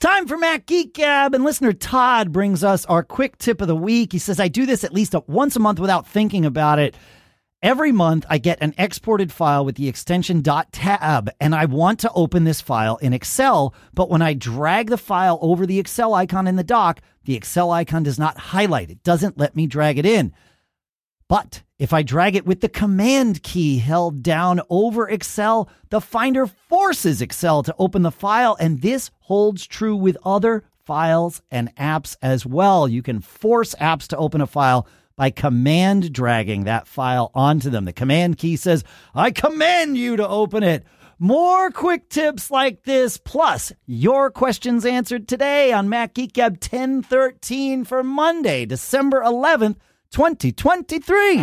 time for Mac Geek Gab, and listener Todd brings us our quick tip of the week. He says, I do this at least once a month without thinking about it. Every month, I get an exported file with the extension .tab, and I want to open this file in Excel. But when I drag the file over the Excel icon in the dock, the Excel icon does not highlight. It doesn't let me drag it in. But if I drag it with the Command key held down over Excel, the Finder forces Excel to open the file, and this holds true with other files and apps as well. You can force apps to open a file by command dragging that file onto them. The command key says, I command you to open it. More quick tips like this, plus your questions answered today on Mac Geek Gab 1013 for Monday, December 11th, 2023.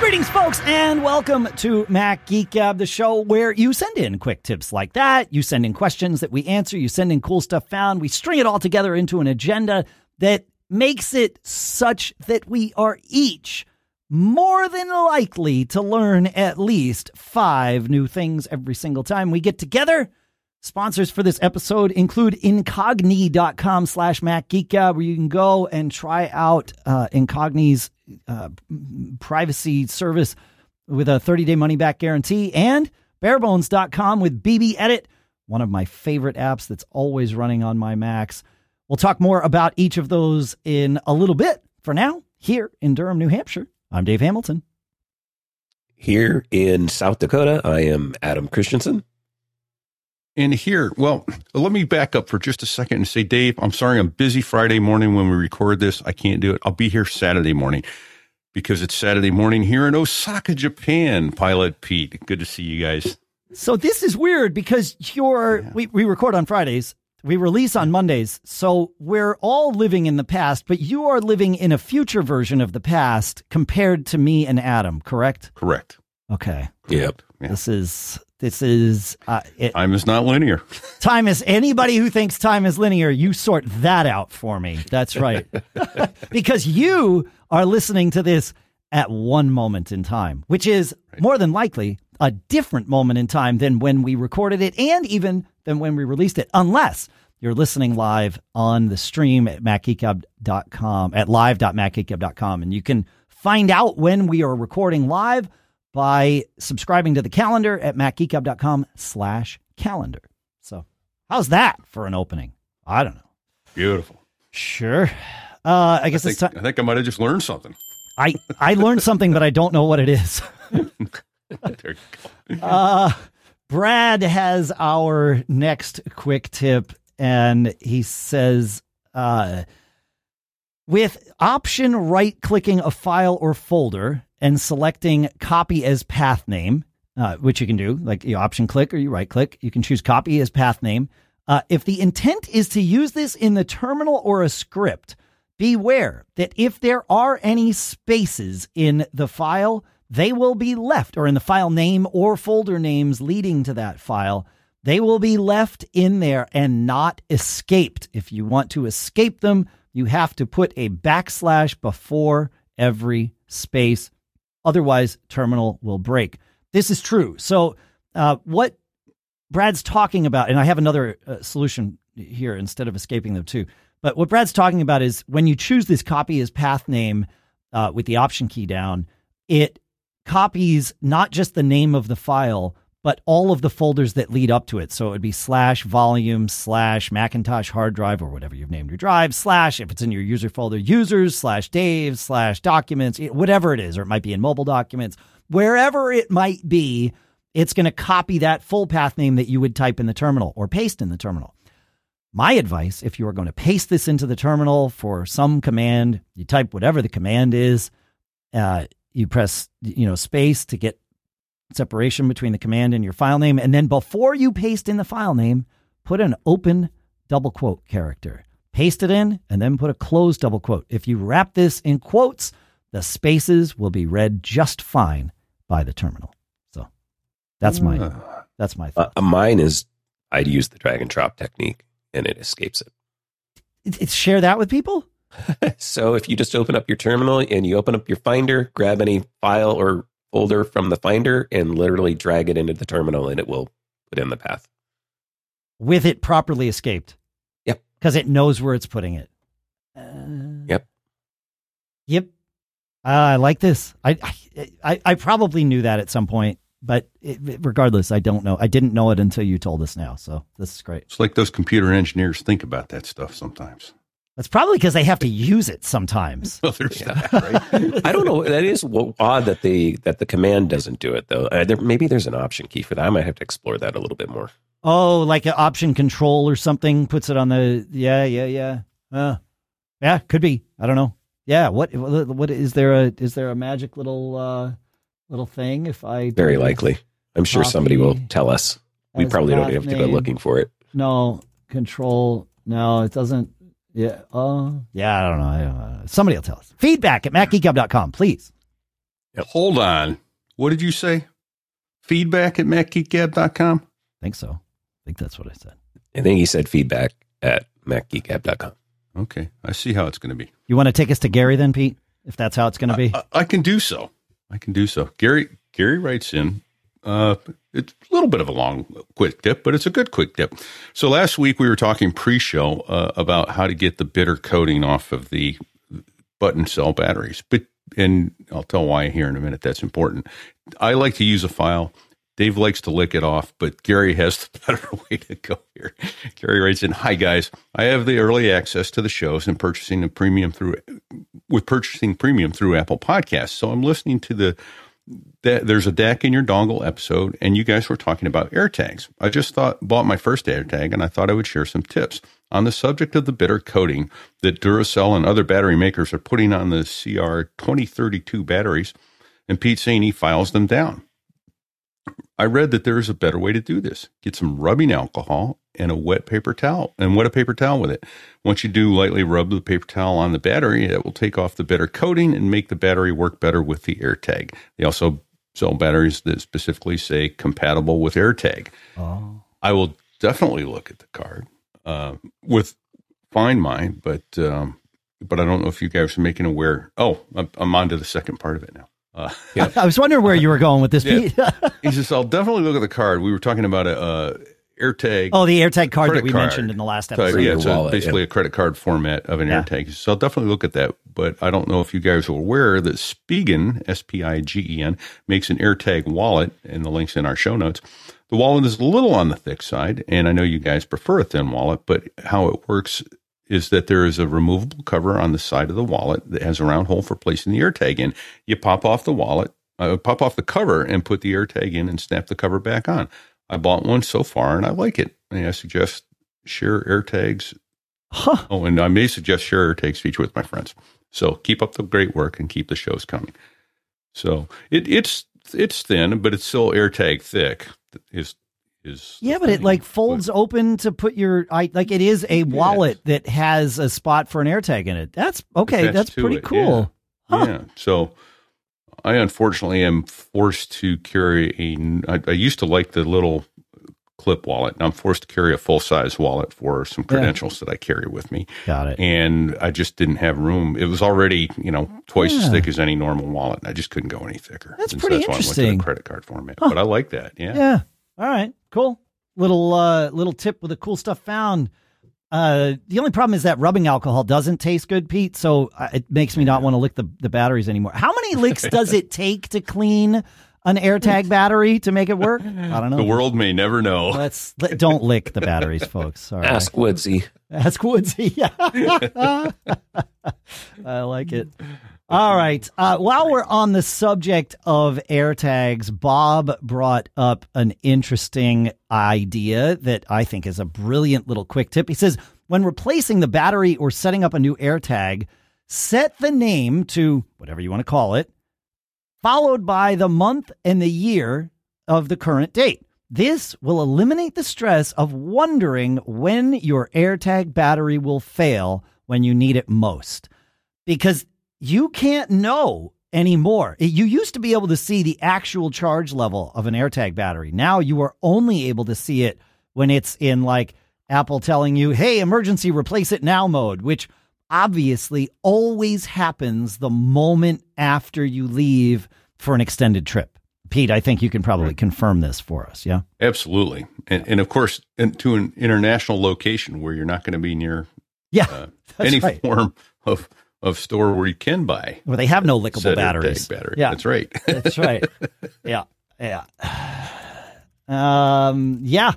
Greetings, folks, and welcome to Mac Geek Gab, the show where you send in quick tips like that. You send in questions that we answer. You send in cool stuff found. We string it all together into an agenda that makes it such that we are each more than likely to learn at least five new things every single time we get together. Sponsors for this episode include incogni.com slash macgeekgab, where you can go and try out uh, Incogni's uh, privacy service with a 30 day money back guarantee, and barebones.com with BBEdit, one of my favorite apps that's always running on my Macs. We'll talk more about each of those in a little bit. For now, here in Durham, New Hampshire, I'm Dave Hamilton. Here in South Dakota, I am Adam Christianson. And here, well, let me back up for just a second and say, Dave, I'm sorry, I'm busy Friday morning when we record this. I can't do it. I'll be here Saturday morning because it's Saturday morning here in Osaka, Japan. Pilot Pete, good to see you guys. So this is weird because you're yeah. we, we record on Fridays, we release on Mondays. So we're all living in the past, but you are living in a future version of the past compared to me and Adam, correct? Correct. Okay. Yep. Yeah. This is this is uh, it, time is not linear. time is anybody who thinks time is linear. You sort that out for me. That's right, because you are listening to this at one moment in time, which is right. more than likely a different moment in time than when we recorded it, and even than when we released it, unless you're listening live on the stream at macgeekgab.com at live.macgeekgab.com, and you can find out when we are recording live by subscribing to the calendar at macgeekgab.com slash calendar. So how's that for an opening? I don't know. Beautiful. Sure. Uh, I guess I think, it's time. I think I might have just learned something. I, I learned something, but I don't know what it is. Uh, Brad has our next quick tip, and he says, uh, with option right clicking a file or folder, and selecting copy as path name, uh, which you can do, like you option click or you right click. You can choose copy as path name. Uh, if the intent is to use this in the terminal or a script, beware that if there are any spaces in the file, they will be left, or in the file name or folder names leading to that file, they will be left in there and not escaped. If you want to escape them, you have to put a backslash before every space Otherwise, terminal will break. This is true. So, uh, what Brad's talking about, and I have another uh, solution here instead of escaping them too. But what Brad's talking about is when you choose this copy as path name uh, with the option key down, it copies not just the name of the file, but all of the folders that lead up to it. So it would be slash volume slash Macintosh hard drive or whatever you've named your drive slash if it's in your user folder users slash Dave slash documents whatever it is or it might be in mobile documents wherever it might be. It's going to copy that full path name that you would type in the terminal or paste in the terminal. My advice, if you are going to paste this into the terminal for some command, you type whatever the command is. Uh, you press you know space to get separation between the command and your file name. And then before you paste in the file name, put an open double quote character. Paste it in and then put a closed double quote. If you wrap this in quotes, the spaces will be read just fine by the terminal. So that's my uh, that's my thought. Uh, mine is I'd use the drag and drop technique and it escapes it. It- It's share that with people. So if you just open up your terminal and you open up your Finder, grab any file or folder from the Finder and literally drag it into the terminal and it will put in the path. with it properly escaped. Yep. Because it knows where it's putting it. Uh, Yep. Yep. Uh, I like this. I, I I probably knew that at some point, but it, regardless, I don't know. I didn't know it until you told us now. So this is great. It's like those computer engineers think about that stuff sometimes. That's probably because they have to use it sometimes. Well, there's that, right? I don't know. That is odd that the that the command doesn't do it though. Uh, there, maybe there's an option key for that. I might have to explore that a little bit more. Oh, like an option control or something puts it on the. Yeah, yeah, yeah. Uh, yeah, could be. I don't know. Yeah. What? What? what is there a? Is there a magic little uh little thing? If I Very likely. I'm sure somebody will tell us. We probably don't path have to go looking for it. No control. No, it doesn't. Yeah. Oh, yeah. I don't know. I don't know. Somebody will tell us. Feedback at macgeekup.com, please. Hold on. What did you say? Feedback at macgeekgab.com? I think so. I think that's what I said. I think he said feedback at macgeekapp.com. Okay. I see how it's going to be. You want to take us to Gary then, Pete? If that's how it's going to be. I, I can do so. I can do so. Gary Gary writes in. Uh, it's a little bit of a long, quick tip, but it's a good quick tip. So last week we were talking pre-show uh, about how to get the bitter coating off of the button cell batteries. But and I'll tell why here in a minute. That's important. I like to use a file. Dave likes to lick it off, but Gary has the better way to go here. Gary writes in, "Hi guys, I have the early access to the shows and purchasing a premium through with purchasing premium through Apple Podcasts. So I'm listening to the that there's a DAC in your dongle episode, and you guys were talking about AirTags. I just thought bought my first AirTag, and I thought I would share some tips on the subject of the bitter coating that Duracell and other battery makers are putting on the CR 2032 batteries. And Pete he files them down. I read that there is a better way to do this. Get some rubbing alcohol and a wet paper towel and wet a paper towel with it. Once you do lightly rub the paper towel on the battery, it will take off the bitter coating and make the battery work better with the AirTag. They also sell batteries that specifically say compatible with AirTag. Oh. I will definitely look at the card uh, with Find Mine, but um, but I don't know if you guys are making aware. Oh, I'm, I'm on to the second part of it now. Uh, I was wondering where you were going with this, Yeah. Says, I'll definitely look at the card. We were talking about a uh, AirTag. oh, the AirTag card that we card. mentioned in the last type. episode. yeah, your it's a- wallet, basically yeah. a credit card format of an Yeah. AirTag. So I'll definitely look at that. But I don't know if you guys are aware that Spigen, S P I G E N, makes an AirTag wallet, and the link's in our show notes. The wallet is a little on the thick side, and I know you guys prefer a thin wallet, but how it works is that there is a removable cover on the side of the wallet that has a round hole for placing the AirTag in. You pop off the wallet, uh, pop off the cover, and put the AirTag in, and snap the cover back on. I bought one so far, and I like it. And I suggest share AirTags. Huh. Oh, and I may suggest share AirTags feature with my friends. So keep up the great work and keep the shows coming. So it, it's it's thin, but it's still AirTag thick. Is is Yeah, but it like folds open to put your I like it is a wallet that has a spot for an AirTag in it. That's okay. Attached That's pretty it, cool. Yeah. Huh. Yeah. So I unfortunately am forced to carry a. I, I used to like the little clip wallet. and I'm forced to carry a full size wallet for some Yeah. credentials that I carry with me. Got it. And I just didn't have room. It was already, you know, twice as thick as any normal wallet. and I just couldn't go any thicker. That's And pretty that's why I went interesting. to the credit card format. Huh. But I like that. Yeah. Yeah. All right. Cool. Little uh little tip with the cool stuff found. Uh the only problem is that rubbing alcohol doesn't taste good, Pete, so uh, it makes me not want to lick the, the batteries anymore. How many licks does it take to clean an AirTag battery to make it work? I don't know. The world may never know. Let's let, don't lick the batteries, folks. Sorry. Ask Woodsy. Ask Woodsy. Yeah. I like it. All right. Uh, while we're on the subject of AirTags, Bob brought up an interesting idea that I think is a brilliant little quick tip. He says when replacing the battery or setting up a new AirTag, set the name to whatever you want to call it, followed by the month and the year of the current date. This will eliminate the stress of wondering when your AirTag battery will fail when you need it most. Because you can't know anymore. You used to be able to see the actual charge level of an AirTag battery. Now you are only able to see it when it's in like Apple telling you, hey, emergency, replace it now mode, which obviously always happens the moment after you leave for an extended trip. Pete, I think you can probably right. confirm this for us. Yeah. Absolutely. And, and of course, to an international location where you're not going to be near yeah, uh, any right. form of of store where you can buy. Where they have no lickable batteries. Battery. Yeah, that's right. that's right. Yeah, yeah, um, yeah.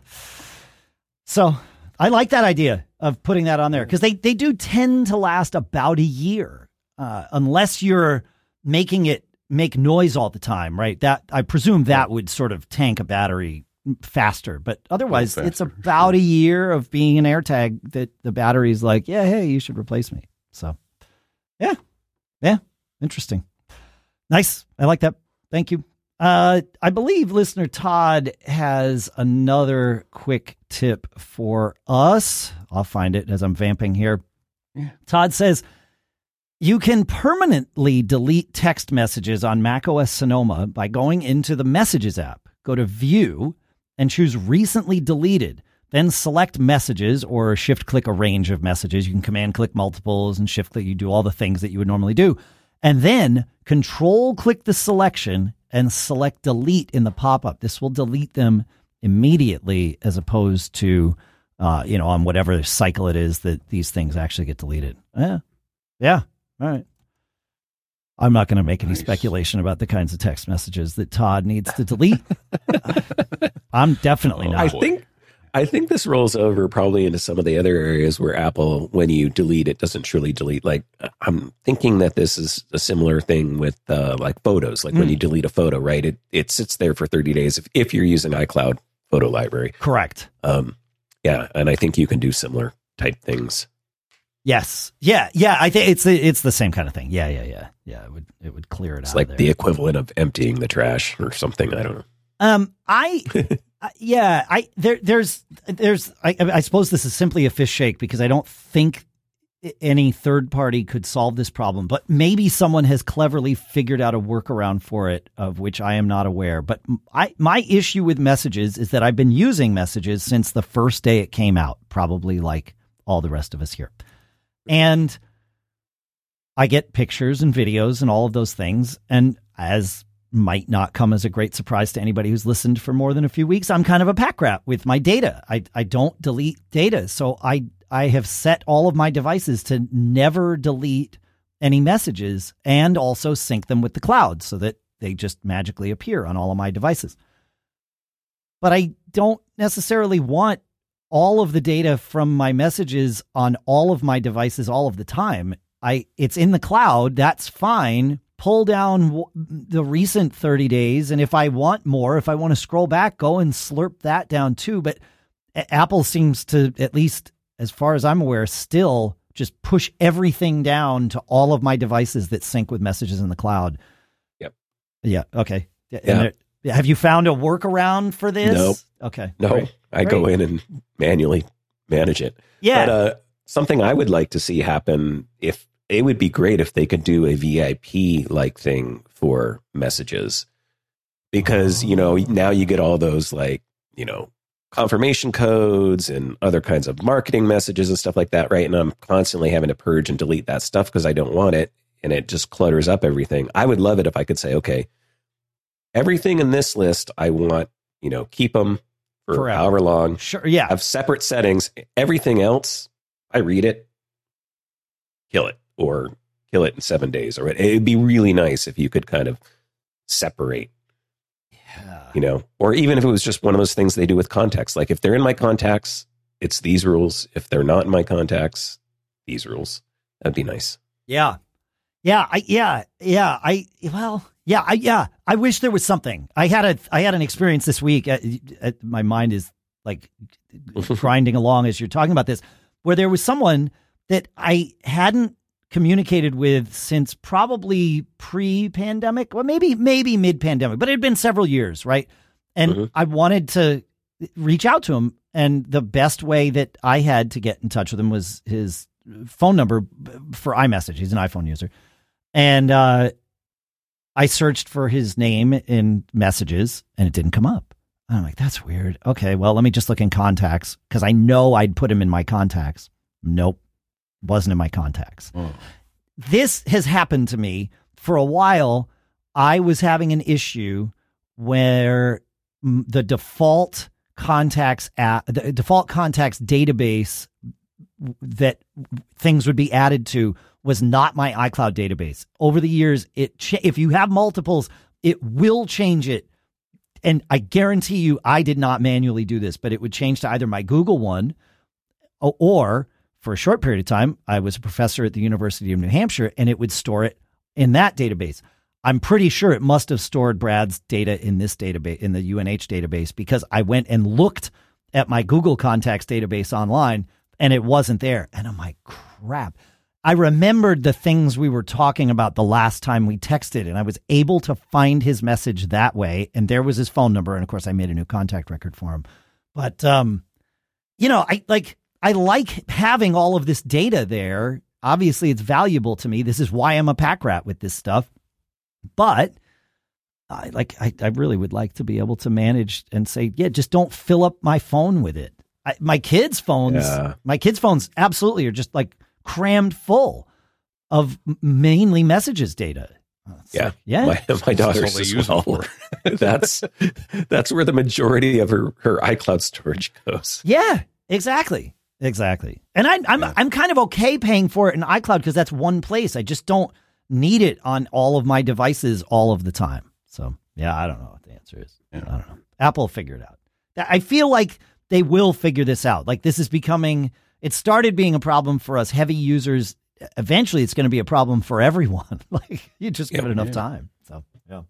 So I like that idea of putting that on there because they they do tend to last about a year, uh, unless you're making it make noise all the time, right? That I presume that would sort of tank a battery faster, but otherwise faster, it's about sure. a year of being an AirTag that the battery's like, yeah, hey, you should replace me. So yeah. Yeah. Interesting. Nice. I like that. Thank you. Uh, I believe listener Todd has another quick tip for us. I'll find it as I'm vamping here. Yeah. Todd says you can permanently delete text messages on macOS Sonoma by going into the Messages app. Go to View and choose Recently Deleted. Then select messages or shift click a range of messages. You can command click multiples and shift click. You do all the things that you would normally do. And then control click the selection and select delete in the pop up. This will delete them immediately as opposed to, uh, you know, on whatever cycle it is that these things actually get deleted. Yeah. Yeah. All right. I'm not going to make any nice. speculation about the kinds of text messages that Todd needs to delete. I'm definitely oh, not. I think I think this rolls over probably into some of the other areas where Apple, when you delete it, doesn't truly delete. Like I'm thinking that this is a similar thing with uh, like photos. Like mm. when hmm. you delete a photo, right? It it sits there for 30 days if, if you're using iCloud photo library. Correct. Um, yeah, and I think you can do similar type things. Yes. Yeah. Yeah. I think it's the, it's the same kind of thing. Yeah. Yeah. Yeah. Yeah. It would it would clear it it's out. like the equivalent of emptying the trash or something. I don't know. Um, I Uh, yeah, I there there's there's I, I suppose this is simply a fish shake because I don't think any third party could solve this problem, but maybe someone has cleverly figured out a workaround for it of which I am not aware. But I my issue with messages is that I've been using messages since the first day it came out, probably like all the rest of us here. And I get pictures and videos and all of those things and as might not come as a great surprise to anybody who's listened for more than a few weeks. I'm kind of a pack rat with my data. I, I don't delete data. So I, I have set all of my devices to never delete any messages and also sync them with the cloud so that they just magically appear on all of my devices. But I don't necessarily want all of the data from my messages on all of my devices all of the time. I it's in the cloud, that's fine, pull down the recent 30 days. And if I want more, if I want to scroll back, go and slurp that down too. But Apple seems to, at least as far as I'm aware, still just push everything down to all of my devices that sync with messages in the cloud. Yep. Yeah. Okay. Yeah. have you found a workaround for this? Nope. Okay. No, Great. I Great. go in and manually manage it. Yeah. But, uh, something I would like to see happen if it would be great if they could do a VIP like thing for messages because, you know, oh. now you get all those like, you know, confirmation codes and other kinds of marketing messages and stuff like that, right? And I'm constantly having to purge and delete that stuff because I don't want it and it just clutters up everything. I would love it if I could say, okay, everything in this list, I want, you know, keep them for Forever. however long. Sure. Yeah. Have separate settings. Everything else, I read it, kill it or kill it in seven days or it'd be really nice if you could kind of separate yeah. you know or even if it was just one of those things they do with contacts. Like if they're in my contacts it's these rules. If they're not in my contacts these rules. That'd be nice. Yeah. Yeah i yeah yeah i well yeah i yeah i wish there was something. I had a i had an experience this week at, at, my mind is like grinding along as you're talking about this where there was someone that i hadn't communicated with since probably pre-pandemic, well, maybe maybe mid-pandemic, but it had been several years, right? And mm-hmm. I wanted to reach out to him, and the best way that I had to get in touch with him was his phone number for iMessage. He's an iPhone user, and uh, I searched for his name in messages, and it didn't come up. And I'm like, that's weird. Okay, well, let me just look in contacts because I know I'd put him in my contacts. Nope, wasn't in my contacts. Oh. This has happened to me for a while. I was having an issue where the default contacts at the default contacts database that things would be added to was not my iCloud database. Over the years, it cha- if you have multiples, it will change it. And I guarantee you, I did not manually do this, but it would change to either my Google one or for a short period of time, I was a professor at the University of New Hampshire and it would store it in that database. I'm pretty sure it must have stored Brad's data in this database, in the UNH database, because I went and looked at my Google Contacts database online and it wasn't there. And I'm like, crap. I remembered the things we were talking about the last time we texted, and I was able to find his message that way. And there was his phone number. And of course, I made a new contact record for him. But, um, you know, I like, I like having all of this data there. Obviously, it's valuable to me. This is why I'm a pack rat with this stuff. But I like I, I really would like to be able to manage and say, yeah, just don't fill up my phone with it. I, my kids' phones, Yeah. my kids' phones absolutely are just like crammed full of mainly messages data. It's Yeah. like, yeah. My, my daughter's all they as use them well. that's that's where the majority of her her iCloud storage goes. Yeah, exactly. Exactly. And I, I'm Yeah. I'm kind of okay paying for it in iCloud because that's one place. I just don't need it on all of my devices all of the time. So yeah, I don't know what the answer is. Yeah. I don't know. Apple will figure it out. I feel like they will figure this out. Like this is becoming. It started being a problem for us heavy users. Eventually, it's going to be a problem for everyone. like you just give Yeah. it enough time. So yeah.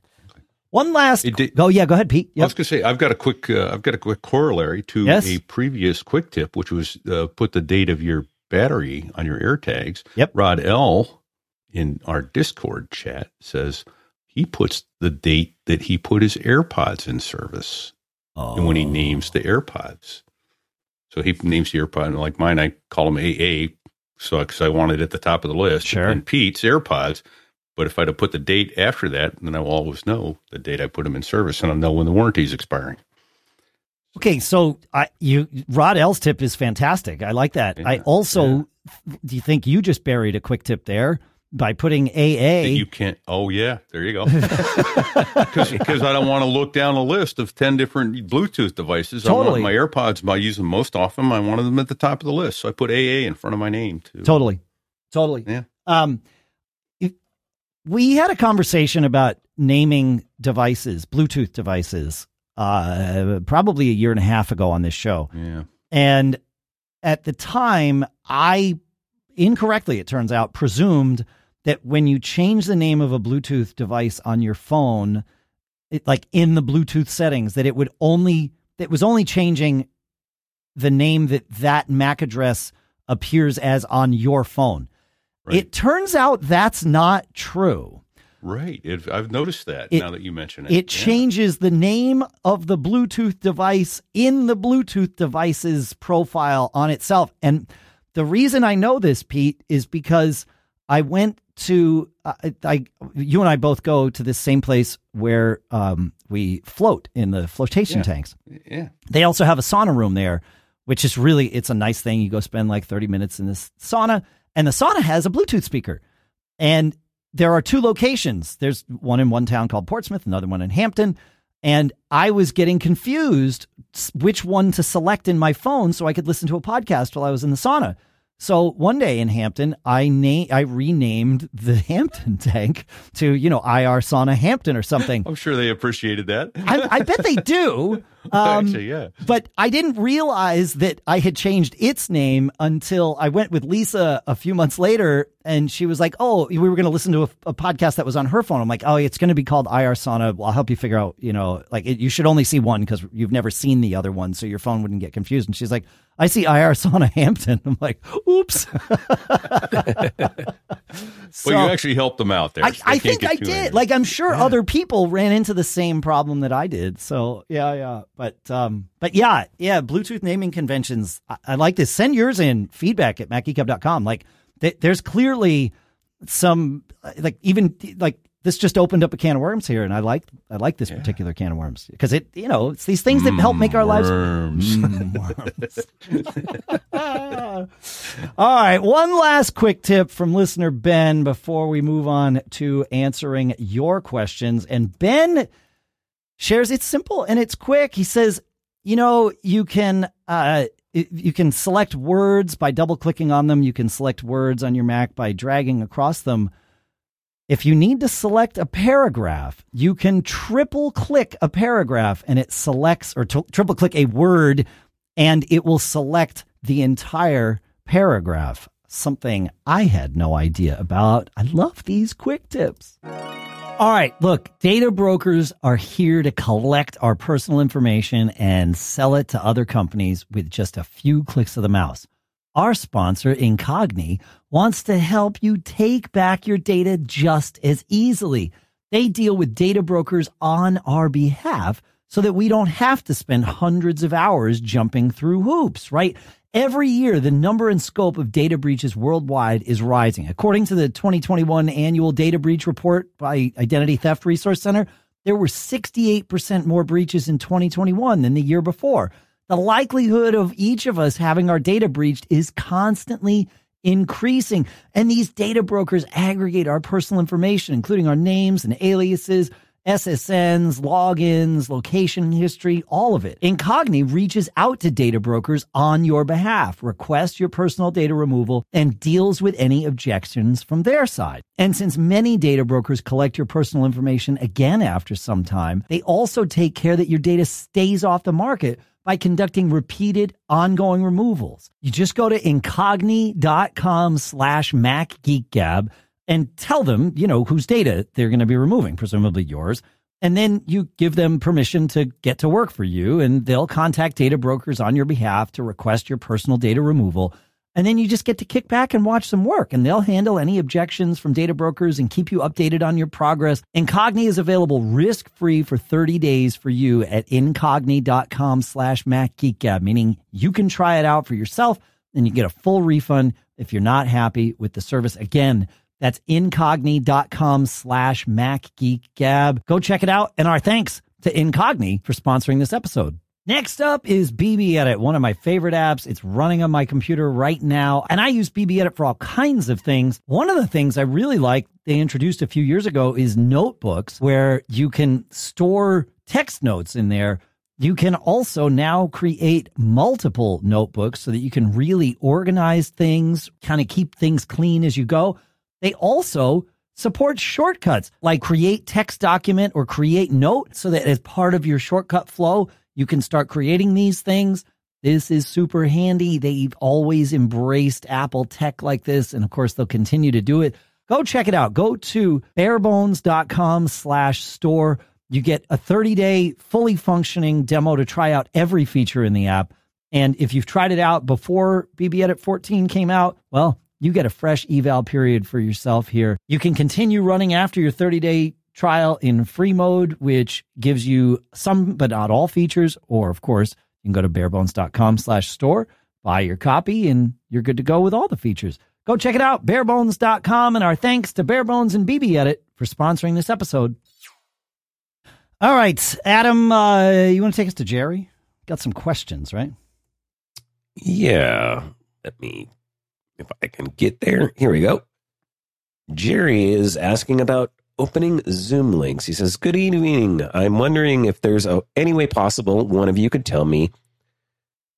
One last. Did- oh yeah, go ahead, Pete. I was going to say I've got a quick uh, I've got a quick corollary to Yes. a previous quick tip, which was uh, put the date of your battery on your AirTags. Yep. Rod L in our Discord chat says he puts the date that he put his AirPods in service, and when he Oh. names the AirPods, so he names the AirPod like mine. I call them AA, so because I want it at the top of the list. Sure. And Pete's AirPods. But if I'd have put the date after that, then I will always know the date I put them in service, and I'll know when the warranty is expiring. Okay, so I you Rod L's tip is fantastic. I like that. I Yeah, also do you think you just buried a quick tip there by putting AA? you can't. Oh yeah, there you go. Because I don't want to look down a list of ten different Bluetooth devices. I Totally. want my AirPods. I use them most often. I wanted them at the top of the list, so I put AA in front of my name too. totally, totally. Yeah. Um, we had a conversation about naming devices, Bluetooth devices, uh, probably a year and a half ago on this show. Yeah. And at the time, I incorrectly, it turns out, presumed that when you change the name of a Bluetooth device on your phone, it, like in the Bluetooth settings, that it would only, it was only changing the name that that MAC address appears as on your phone. Right. It turns out that's not true. right. It, I've noticed that It- now that you mention it. It Yeah. changes the name of the Bluetooth device in the Bluetooth device's profile on itself. And the reason I know this, Pete, is because I went to uh, I you and I both go to this same place where um, we float in the flotation Yeah. tanks. Yeah. They also have a sauna room there, which is really it's a nice thing. You go spend like 30 minutes in this sauna and the sauna has a Bluetooth speaker. And there are two locations. There's one in one town called Portsmouth, another one in Hampton. And I was getting confused which one to select in my phone so I could listen to a podcast while I was in the sauna. So one day in Hampton, I na- I renamed the Hampton tank to, you know, IR Sauna Hampton or something. I'm sure they appreciated that. I, I bet they do. Um, Actually, yeah. but I didn't realize that I had changed its name until I went with Lisa a few months later, and she was like, "Oh, we were going to listen to a, a podcast that was on her phone." I'm like, "Oh, it's going to be called IR Sauna. Well, I'll help you figure out. You know, like it, you should only see one because you've never seen the other one, so your phone wouldn't get confused." And she's like, "I see IR Sauna Hampton." I'm like, "Oops." But you actually helped them out there. I, I think I did. angry. Like I'm sure other people ran into the same problem that I did. So yeah, yeah. But um, but yeah, yeah. Bluetooth naming conventions. I, I like this. Send yours in feedback at macgeekup.com. Like th- there's clearly some like even like this just opened up a can of worms here, and I like I like this particular can of worms because it you know it's these things that help make our lives. Worms. All right, one last quick tip from listener Ben before we move on to answering your questions. And Ben shares it's simple and it's quick. He says, you know, you can uh, you can select words by double clicking on them. You can select words on your Mac by dragging across them. If you need to select a paragraph, you can triple click a paragraph and it selects or t- triple click a word and it will select the entire paragraph. Something I had no idea about. I love these quick tips. All right, look, data brokers are here to collect our personal information and sell it to other companies with just a few clicks of the mouse. Our sponsor, Incogni, wants to help you take back your data just as easily. They deal with data brokers on our behalf so that we don't have to spend hundreds of hours jumping through hoops, right? Every year, the number and scope of data breaches worldwide is rising. According to the 2021 annual data breach report by Identity Theft Resource Center, there were 68% more breaches in 2021 than the year before. The likelihood of each of us having our data breached is constantly increasing. And these data brokers aggregate our personal information, including our names and aliases, SSNs, logins, location history, all of it. Incogni reaches out to data brokers on your behalf, requests your personal data removal, and deals with any objections from their side. And since many data brokers collect your personal information again after some time, they also take care that your data stays off the market by conducting repeated ongoing removals. You just go to incogni.com slash macgeekgab and tell them, you know, whose data they're going to be removing, presumably yours. And then you give them permission to get to work for you, and they'll contact data brokers on your behalf to request your personal data removal. And then you just get to kick back and watch them work, and they'll handle any objections from data brokers and keep you updated on your progress. Incogni is available risk free for 30 days for you at incogni.com slash MacGeekGab, meaning you can try it out for yourself and you get a full refund if you're not happy with the service. Again, that's incogni.com slash MacGeekGab. Go check it out. And our thanks to Incogni for sponsoring this episode. Next up is BBEdit, one of my favorite apps. It's running on my computer right now, and I use BBEdit for all kinds of things. One of the things I really like they introduced a few years ago is notebooks where you can store text notes in there. You can also now create multiple notebooks so that you can really organize things, kind of keep things clean as you go. They also support shortcuts like create text document or create note so that as part of your shortcut flow, you can start creating these things. This is super handy. They've always embraced Apple tech like this. And of course, they'll continue to do it. Go check it out. Go to barebones.com slash store. You get a 30 day fully functioning demo to try out every feature in the app. And if you've tried it out before BBEdit 14 came out, well, you get a fresh eval period for yourself here. You can continue running after your 30 day trial in free mode, which gives you some but not all features. Or of course, you can go to barebones.com slash store, buy your copy, and you're good to go with all the features. Go check it out, barebones.com. And our thanks to Barebones and BBEdit for sponsoring this episode. All right, Adam, uh, you want to take us to Jerry? Got some questions, right? Yeah. Let me, if I can get there. Here we go. Jerry is asking about opening Zoom links. He says, Good evening. I'm wondering if there's a, any way possible one of you could tell me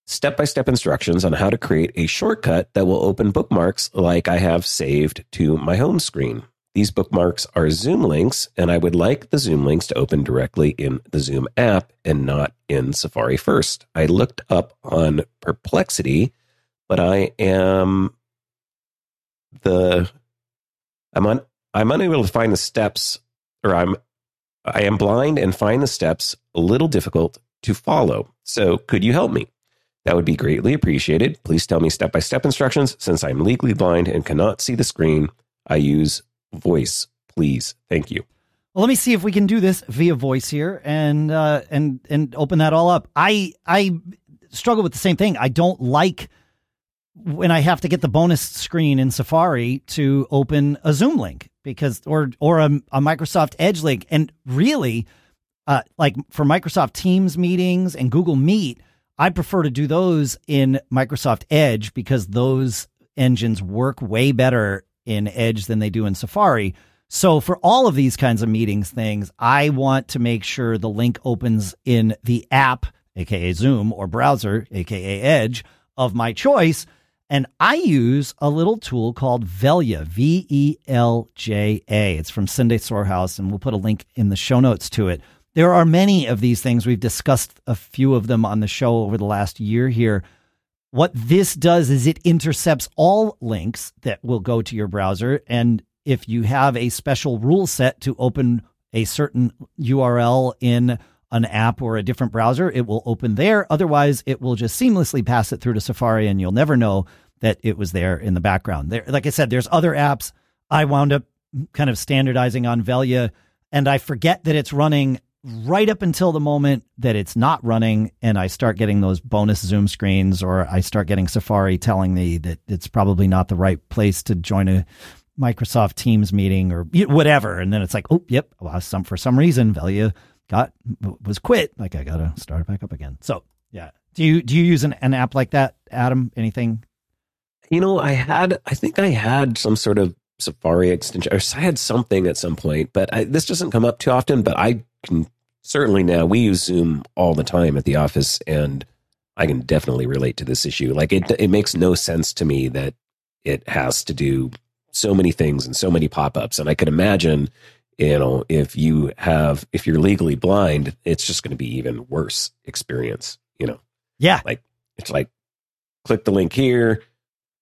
step by step instructions on how to create a shortcut that will open bookmarks like I have saved to my home screen. These bookmarks are Zoom links, and I would like the Zoom links to open directly in the Zoom app and not in Safari first. I looked up on Perplexity, but I am the I'm on I'm unable to find the steps or I'm I am blind and find the steps a little difficult to follow. So could you help me? That would be greatly appreciated. Please tell me step by step instructions since I'm legally blind and cannot see the screen. I use voice, please. Thank you. Well, let me see if we can do this via voice here and uh, and and open that all up. I I struggle with the same thing. I don't like when I have to get the bonus screen in Safari to open a Zoom link. because or or a, a Microsoft Edge link. And really, uh, like for Microsoft Teams meetings and Google Meet, I prefer to do those in Microsoft Edge because those engines work way better in Edge than they do in Safari. So for all of these kinds of meetings things, I want to make sure the link opens in the app, aka Zoom, or browser, aka Edge, of my choice. And I use a little tool called Velja, V E L J A. It's from Sindre Sorhus, and we'll put a link in the show notes to it. There are many of these things. We've discussed a few of them on the show over the last year here. What this does is it intercepts all links that will go to your browser. And if you have a special rule set to open a certain URL in an app or a different browser, it will open there. Otherwise, it will just seamlessly pass it through to Safari and you'll never know that it was there in the background. There, like I said, there's other apps. I wound up kind of standardizing on Velja and I forget that it's running right up until the moment that it's not running and I start getting those bonus Zoom screens or I start getting Safari telling me that it's probably not the right place to join a Microsoft Teams meeting or whatever. And then it's like, oh, yep, well, some for some reason Velja got was quit. Like I gotta start it back up again. So yeah. Do you do you use an, an app like that, Adam? Anything? You know, I had I think I had some sort of Safari extension. or I had something at some point, but I, this doesn't come up too often. But I can certainly now we use Zoom all the time at the office, and I can definitely relate to this issue. Like it, it makes no sense to me that it has to do so many things and so many pop ups. And I could imagine, you know, if you have if you're legally blind, it's just going to be even worse experience. You know, yeah, like it's like click the link here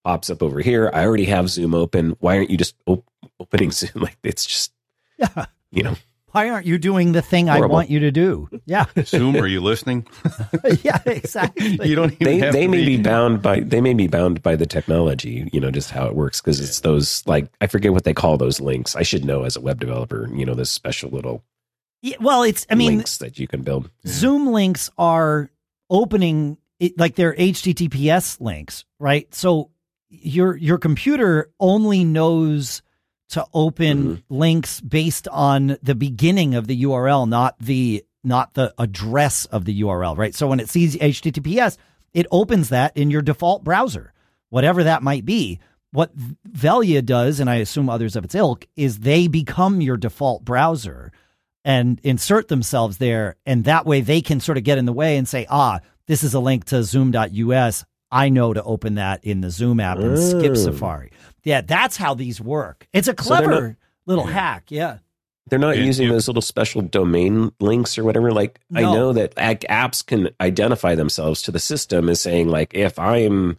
pops up over here. I already have Zoom open. Why aren't you just op- opening Zoom? Like it's just, yeah, you know. Why aren't you doing the thing Horrible. I want you to do? Yeah. Zoom, are you listening? yeah, exactly. you don't even they, have they may be. be bound by they may be bound by the technology, you know, just how it works because it's those like I forget what they call those links. I should know as a web developer, you know, this special little yeah, well, it's I mean links that you can build. Zoom links are opening it, like they're HTTPS links, right? So your your computer only knows to open mm-hmm. links based on the beginning of the URL, not the not the address of the URL, right? So when it sees HTTPS, it opens that in your default browser, whatever that might be. What Velja does, and I assume others of its ilk, is they become your default browser and insert themselves there, and that way they can sort of get in the way and say, ah, this is a link to zoom.us. I know to open that in the Zoom app and skip Safari. Yeah, that's how these work. It's a clever so not, little hack. Yeah. They're not using those little special domain links or whatever. Like no. I know that apps can identify themselves to the system as saying like if I'm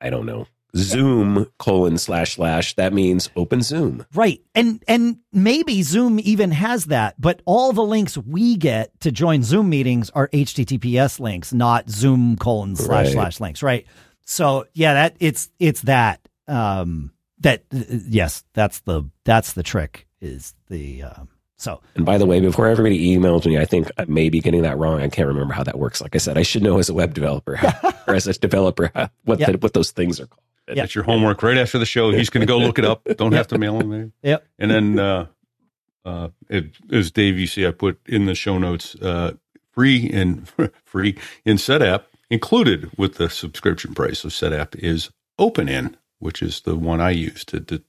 I don't know, Zoom colon slash slash. That means open Zoom. Right. And and maybe Zoom even has that, but all the links we get to join Zoom meetings are HTTPS links, not Zoom colon slash right. slash links. Right. So yeah, that it's it's that. Um that yes, that's the that's the trick is the um so, and by the way, before everybody emails me, I think I may be getting that wrong. I can't remember how that works. Like I said, I should know as a web developer how, or as a developer how, what the, what those things are called. Yep. That's your homework right after the show. He's going to go look it up. Don't have to mail him. There. Yep. And then, uh, uh, it, as Dave, you see, I put in the show notes, uh, free and free in SetApp included with the subscription price of SetApp is OpenIN, which is the one I use to, to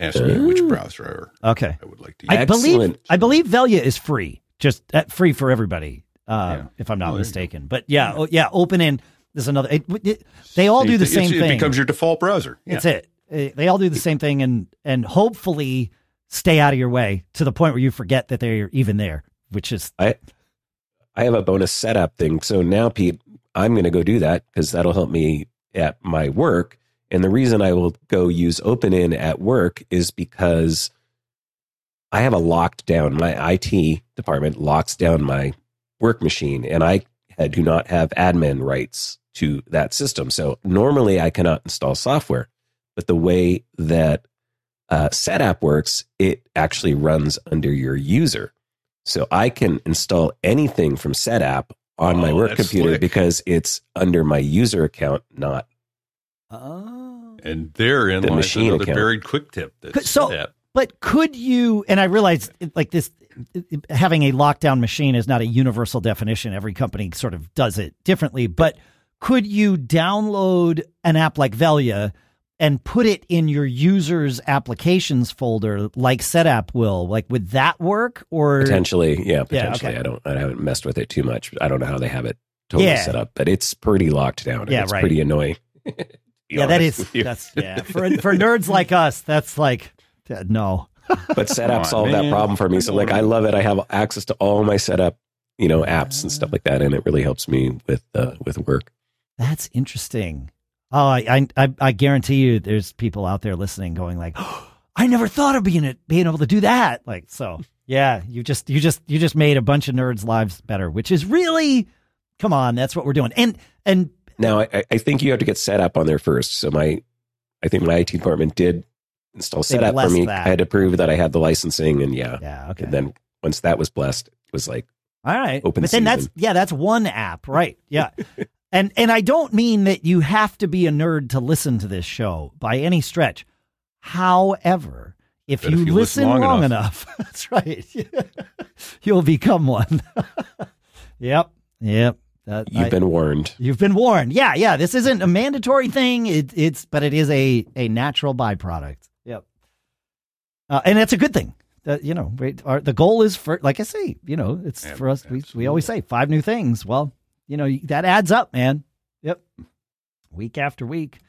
ask me which browser okay. I would like to use. I believe, I believe Velja is free, just uh, free for everybody, uh, yeah. if I'm not well, mistaken. But yeah, yeah. Oh, yeah, OpenIN there's another. It, it, they all do the same thing. It becomes your default browser. Yeah. That's it. Uh, they all do the same thing, and and hopefully stay out of your way to the point where you forget that they're even there. Which is I I have a bonus setup thing. So now, Pete, I'm going to go do that because that'll help me at my work. And the reason I will go use OpenIN at work is because I have a locked down. My IT department locks down my work machine, and I do not have admin rights to that system. So normally I cannot install software, but the way that uh, SetApp works, it actually runs under your user. So I can install anything from SetApp on oh, my work computer slick. because it's under my user account, not. Oh. And therein the lies machine another account. buried quick tip. so, But could you? And I realize like this, having a lockdown machine is not a universal definition. Every company sort of does it differently. But could you download an app like Velja? and put it in your user's applications folder like Setapp will like would that work or potentially yeah potentially okay. i don't i haven't messed with it too much i don't know how they have it totally Yeah. set up but it's pretty locked down Yeah, it's right. pretty annoying to be yeah that honest is with you. that's yeah. For for nerds like us that's like no. But setup on, solved that problem for me. So like i love it. I have access to all my setup you know apps and stuff like that and it really helps me with uh, with work. That's interesting. Oh I, I I guarantee you there's people out there listening going like oh, I never thought of being it being able to do that. Like so yeah you just you just you just made a bunch of nerds lives better which is really come on that's what we're doing. And and Now, I, I think you have to get set up on there first. So my, I think my IT department did install They setup for me. that. I had to prove that I had the licensing, and yeah. yeah okay And then once that was blessed, it was like, All right. Open but then that's yeah, that's one app, right? Yeah. and and I don't mean that you have to be a nerd to listen to this show by any stretch. However, if you, if you listen, listen long enough, that's right. You'll become one. yep. Yep. That, you've I- been warned. You've been warned. Yeah, yeah. This isn't a mandatory thing. It, it's but it is a a natural byproduct. Yep. Uh, and that's a good thing. That you know, we, our, the goal is for like I say, you know, it's Yeah, for us. We we always say five new things. Well, you know that adds up, man. Yep. Week after week.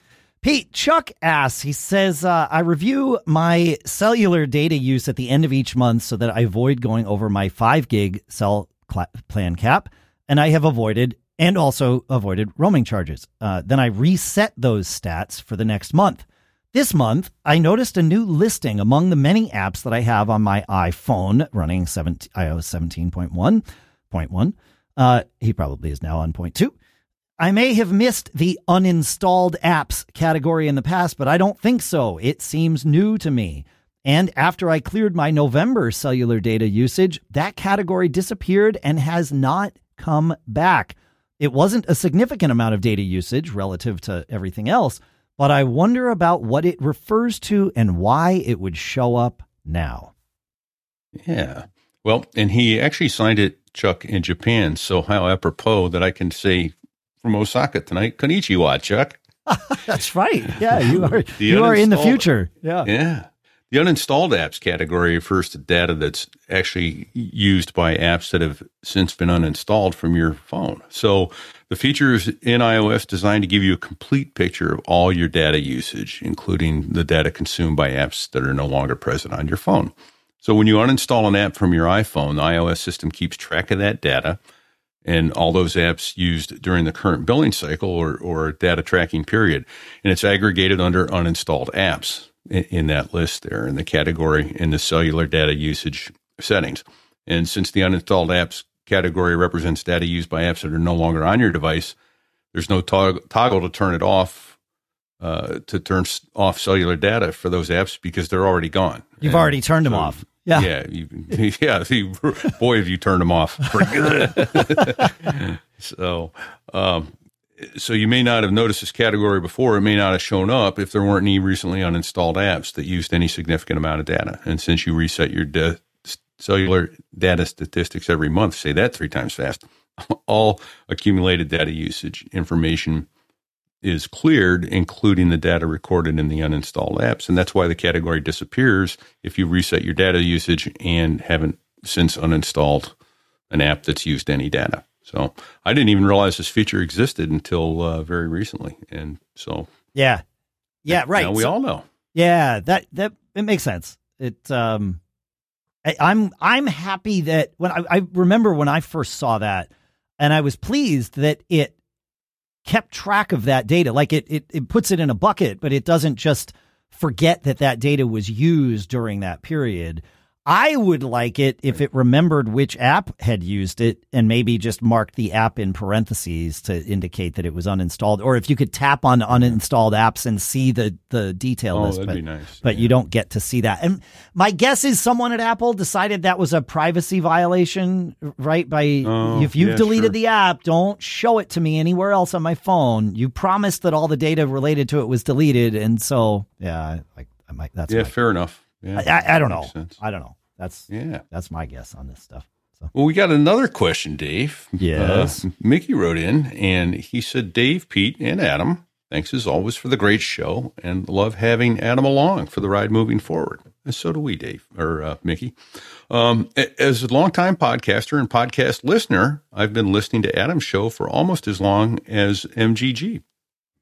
Pete Chuck asks. He says, uh, "I review my cellular data use at the end of each month so that I avoid going over my five gig cell cla plan cap." And I have avoided and also avoided roaming charges. Uh, then I reset those stats for the next month. This month, I noticed a new listing among the many apps that I have on my iPhone running 17, iOS 17.1.1. Uh, he probably is now on point two. I may have missed the uninstalled apps category in the past, but I don't think so. It seems new to me. And after I cleared my November cellular data usage, that category disappeared and has not come back. It wasn't a significant amount of data usage relative to everything else, but I wonder about what it refers to and why it would show up now. Yeah. Well, and he actually signed it, Chuck, in Japan. So how apropos that I can say from Osaka tonight, Konnichiwa, Chuck. That's right. Yeah, you are you are in the future. Yeah. Yeah. The uninstalled apps category refers to data that's actually used by apps that have since been uninstalled from your phone. So the features in iOS designed to give you a complete picture of all your data usage, including the data consumed by apps that are no longer present on your phone. So when you uninstall an app from your iPhone, the iOS system keeps track of that data and all those apps used during the current billing cycle or, or data tracking period. And it's aggregated under uninstalled apps in, in that list there in the category in the cellular data usage settings. And since the uninstalled apps category represents data used by apps that are no longer on your device, there's no tog- toggle to turn it off, uh, to turn off cellular data for those apps because they're already gone. You've And already turned them off. Yeah. yeah, you, yeah. you- boy, have you turned them off for good. so, um, so you may not have noticed this category before. It may not have shown up if there weren't any recently uninstalled apps that used any significant amount of data. And since you reset your de- cellular data statistics every month, say that three times fast, all accumulated data usage information is cleared, including the data recorded in the uninstalled apps. And that's why the category disappears if you reset your data usage and haven't since uninstalled an app that's used any data. So I didn't even realize this feature existed until uh, very recently. And so Yeah. Yeah, right. now we So- all know. Yeah, that that it makes sense. It um I, I'm I'm happy that when I, I remember when I first saw that and I was pleased that it kept track of that data. Like it it, it puts it in a bucket, but it doesn't just forget that that data was used during that period. I would like it if it remembered which app had used it and maybe just marked the app in parentheses to indicate that it was uninstalled. Or if you could tap on uninstalled apps and see the, the detail Oh, list. that'd but, be nice. but Yeah. you don't get to see that. And my guess is someone at Apple decided that was a privacy violation, right? By Oh, if you've yeah, deleted sure. the app, don't show it to me anywhere else on my phone. You promised that all the data related to it was deleted, and so yeah, like I might. That's Yeah, fair enough. Yeah, I, I, I don't know. sense. I don't know. That's Yeah. that's my guess on this stuff. So Well, we got another question, Dave. Yes. Uh, Mickey wrote in and he said, Dave, Pete, and Adam, thanks as always for the great show and love having Adam along for the ride moving forward. And so do we, Dave, or uh, Mickey. Um, as a longtime podcaster and podcast listener, I've been listening to Adam's show for almost as long as MGG,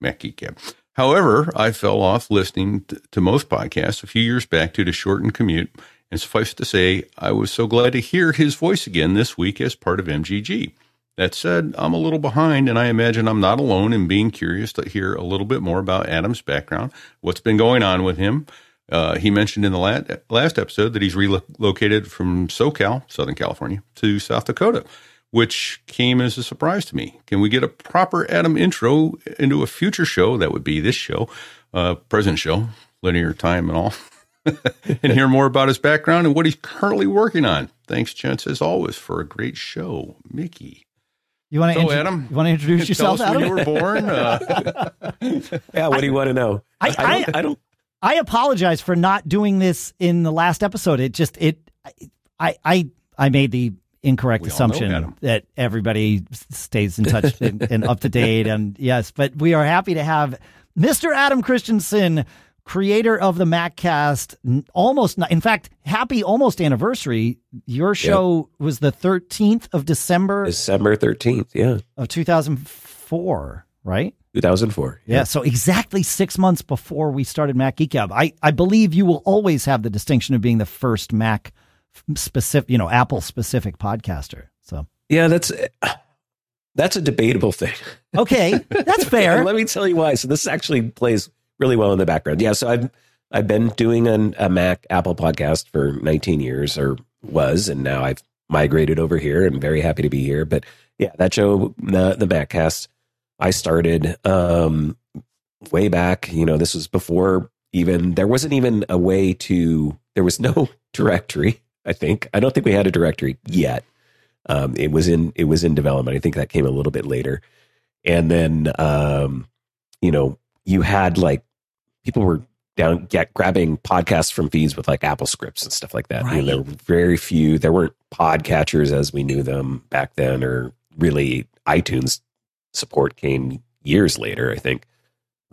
Mac Geek Gab. However, I fell off listening to most podcasts a few years back due to shortened commute. And suffice to say, I was so glad to hear his voice again this week as part of MGG. That said, I'm a little behind, and I imagine I'm not alone in being curious to hear a little bit more about Adam's background, what's been going on with him. Uh, he mentioned in the last, last episode that he's relocated from SoCal, Southern California, to South Dakota, which came as a surprise to me. Can we get a proper Adam intro into a future show? That would be this show, uh, present show, linear time and all, and hear more about his background and what he's currently working on. Thanks, gents, as always, for a great show, Mickey. you want to So, Adam, you want to introduce yourself, Tell us Adam? when you were born. Uh, Yeah, what do you want to know? I- don't, I- I don't I apologize for not doing this in the last episode. It just it I I I made the incorrect We assumption that everybody stays in touch and, and up to date and yes, but we are happy to have Mr. Adam Christianson, creator of the MacCast, almost in fact, happy almost anniversary. Your show was the 13th of December December 13th, yeah, of 2004, right? 2004. Yeah, so exactly six months before we started Mac Geek I, I believe you will always have the distinction of being the first Mac specific, you know, Apple specific podcaster. So Yeah, that's that's a debatable thing. okay, that's fair. let me tell you why. So this actually plays really well in the background. Yeah, so I've I've been doing an, a Mac Apple podcast for 19 years, or was, and now I've migrated over here. and very happy to be here. But yeah, that show, the the Maccast, I started um, way back. You know, this was before even there wasn't even a way to. There was no directory. I think I don't think we had a directory yet. Um, it was in it was in development. I think that came a little bit later, and then um, you know you had like people were down get grabbing podcasts from feeds with like Apple scripts and stuff like that. I mean, there were very few. There weren't podcatchers as we knew them back then, or really iTunes support came years later. I think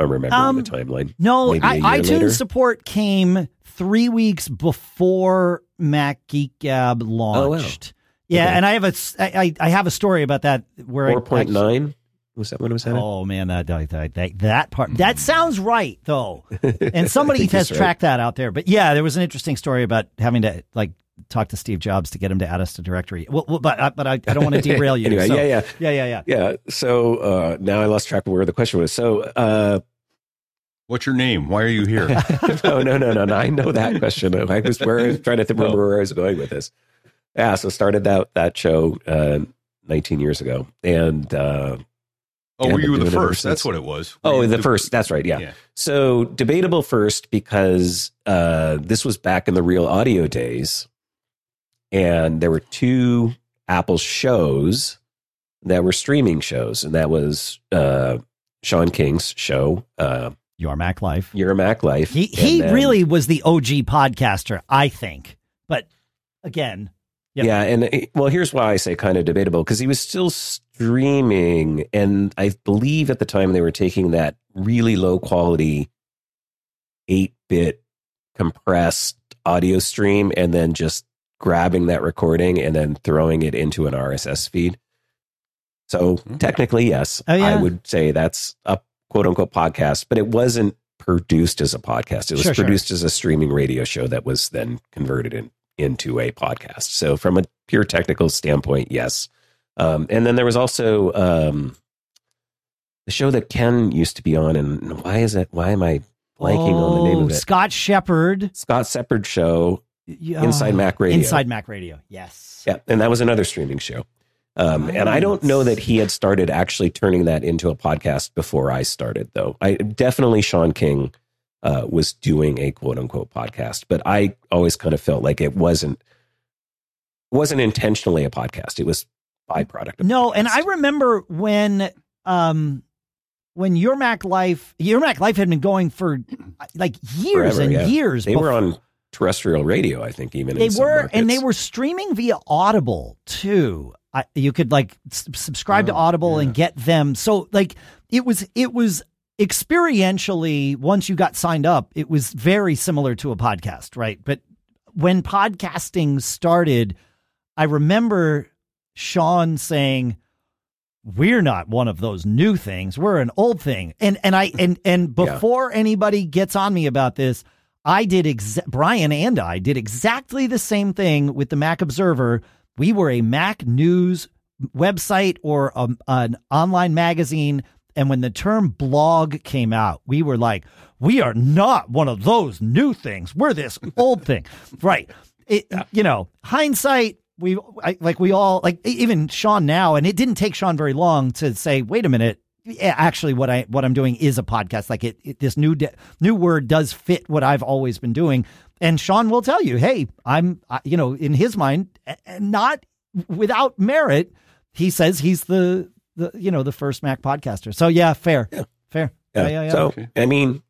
I'm remembering Um, the timeline. No, I, iTunes later? support came three weeks before Mac Geek Gab launched. Yeah, Oh, Okay. and I have a I, I I have a story about that where I- Four point nine was that when it was? Oh man, that that that, that part that sounds right though, and somebody has he's right. tracked that out there. But yeah, there was an interesting story about having to like talk to Steve Jobs to get him to add us to directory. Well, well, but I- but I, I don't want to derail you. Anyway, so- yeah, yeah. yeah, yeah, yeah. Yeah. So uh, now I lost track of where the question was. So uh, what's your name? Why are you here? no, no, no, no, no. I know that question. I was where I was trying to th- remember where I was going with this. Yeah. So started that that show uh, 19 years ago, and uh, Oh, Yeah, were you the doing it ever first? That's what it was. Were oh, you the first. That's right. Yeah. Yeah. So debatable first because uh, this was back in the real audio days, and there were two Apple shows that were streaming shows, and that was uh, Shawn King's show, uh, Your Mac Life. Your Mac Life. He he then- really was the OG podcaster, I think. But again, Yep. Yeah, and it- well, here's why I say kind of debatable because he was still streaming, and I believe at the time they were taking that really low quality eight bit compressed audio stream and then just grabbing that recording and then throwing it into an RSS feed. So Okay. technically, yes, Oh, yeah. I would say that's a quote unquote podcast, but it wasn't produced as a podcast. It was Sure, sure. produced as a streaming radio show that was then converted in, into a podcast. So from a pure technical standpoint, yes. Um, and then there was also um, the show that Ken used to be on, and why is it? Why am I blanking on the name Oh, of it? Scott Shepard. Scott Shepard show, Yeah. Inside Mac Radio. Inside Mac Radio. Yes. Yeah, and that was another streaming show. Um, And I don't know that he had started actually turning that into a podcast before I started, though. I definitely Shawn King uh, was doing a quote unquote podcast, but I always kind of felt like it wasn't wasn't intentionally a podcast. It was byproduct. Of No, and. I remember when um when Your Mac Life Your Mac Life had been going for like years Forever, and yeah. years. they were on terrestrial radio. I think even they were, and they were streaming via Audible too. I, you could like s- subscribe to Oh, Audible and get them. So like it was, it was experientially once you got signed up, it was very similar to a podcast, right? But when podcasting started, I remember Shawn saying, "We're not one of those new things. We're an old thing." And and I and and Yeah. before anybody gets on me about this, I did exa- Brian and I did exactly the same thing with the Mac Observer. We were a Mac news website or a, an online magazine. And when the term blog came out, we were like, we are not one of those new things. We're this old thing. Right. It, You know, hindsight, we I, like, we all, like, even Shawn now, and it didn't take Shawn very long to say, wait a minute. Yeah, actually, what I what I'm doing is a podcast. Like it, it this new de- new word does fit what I've always been doing. And Shawn will tell you, hey, I'm, I- you know, in his mind, not without merit, he says he's the the you know the first Mac podcaster. So yeah, fair, fair. Yeah. Yeah, yeah, yeah. So Okay. I mean,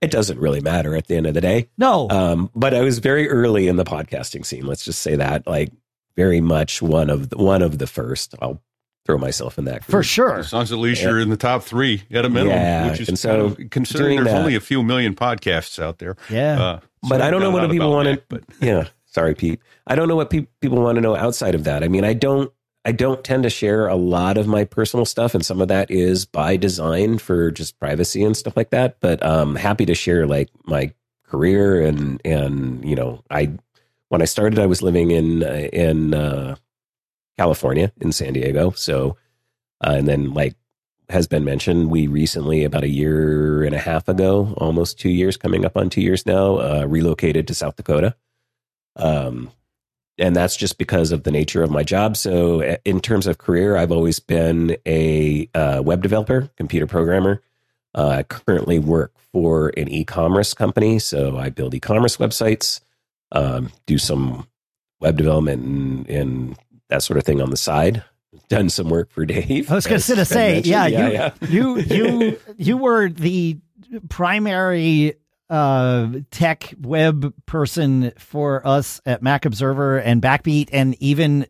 it doesn't really matter at the end of the day. no, Um, but I was very early in the podcasting scene. Let's just say that, like, very much one of the, one of the first. I'll throw myself in that for group. sure. Sounds at least you're in the top three at a minimum, Yeah, which is and so kind of, considering there's that- only a few million podcasts out there. Yeah. Uh, But I don't know what people want to. But Yeah, sorry, Pete. I don't know what pe- people want to know outside of that. I mean, I don't. I don't tend to share a lot of my personal stuff, and some of that is by design for just privacy and stuff like that. But um, happy to share like my career and and you know, I when I started, I was living in uh, in uh, California in San Diego. So, uh, and then like has been mentioned, we recently, about a year and a half ago, almost two years, coming up on two years now, uh, relocated to South Dakota. Um, and that's just because of the nature of my job. So, uh, in terms of career, I've always been a uh, web developer, computer programmer. Uh, I currently work for an e-commerce company, so I build e-commerce websites, um, do some web development and, and that sort of thing on the side. Done some work for Dave. I was going to say, yeah, yeah, you, yeah. you, you, you were the primary uh, tech web person for us at Mac Observer and Backbeat, and even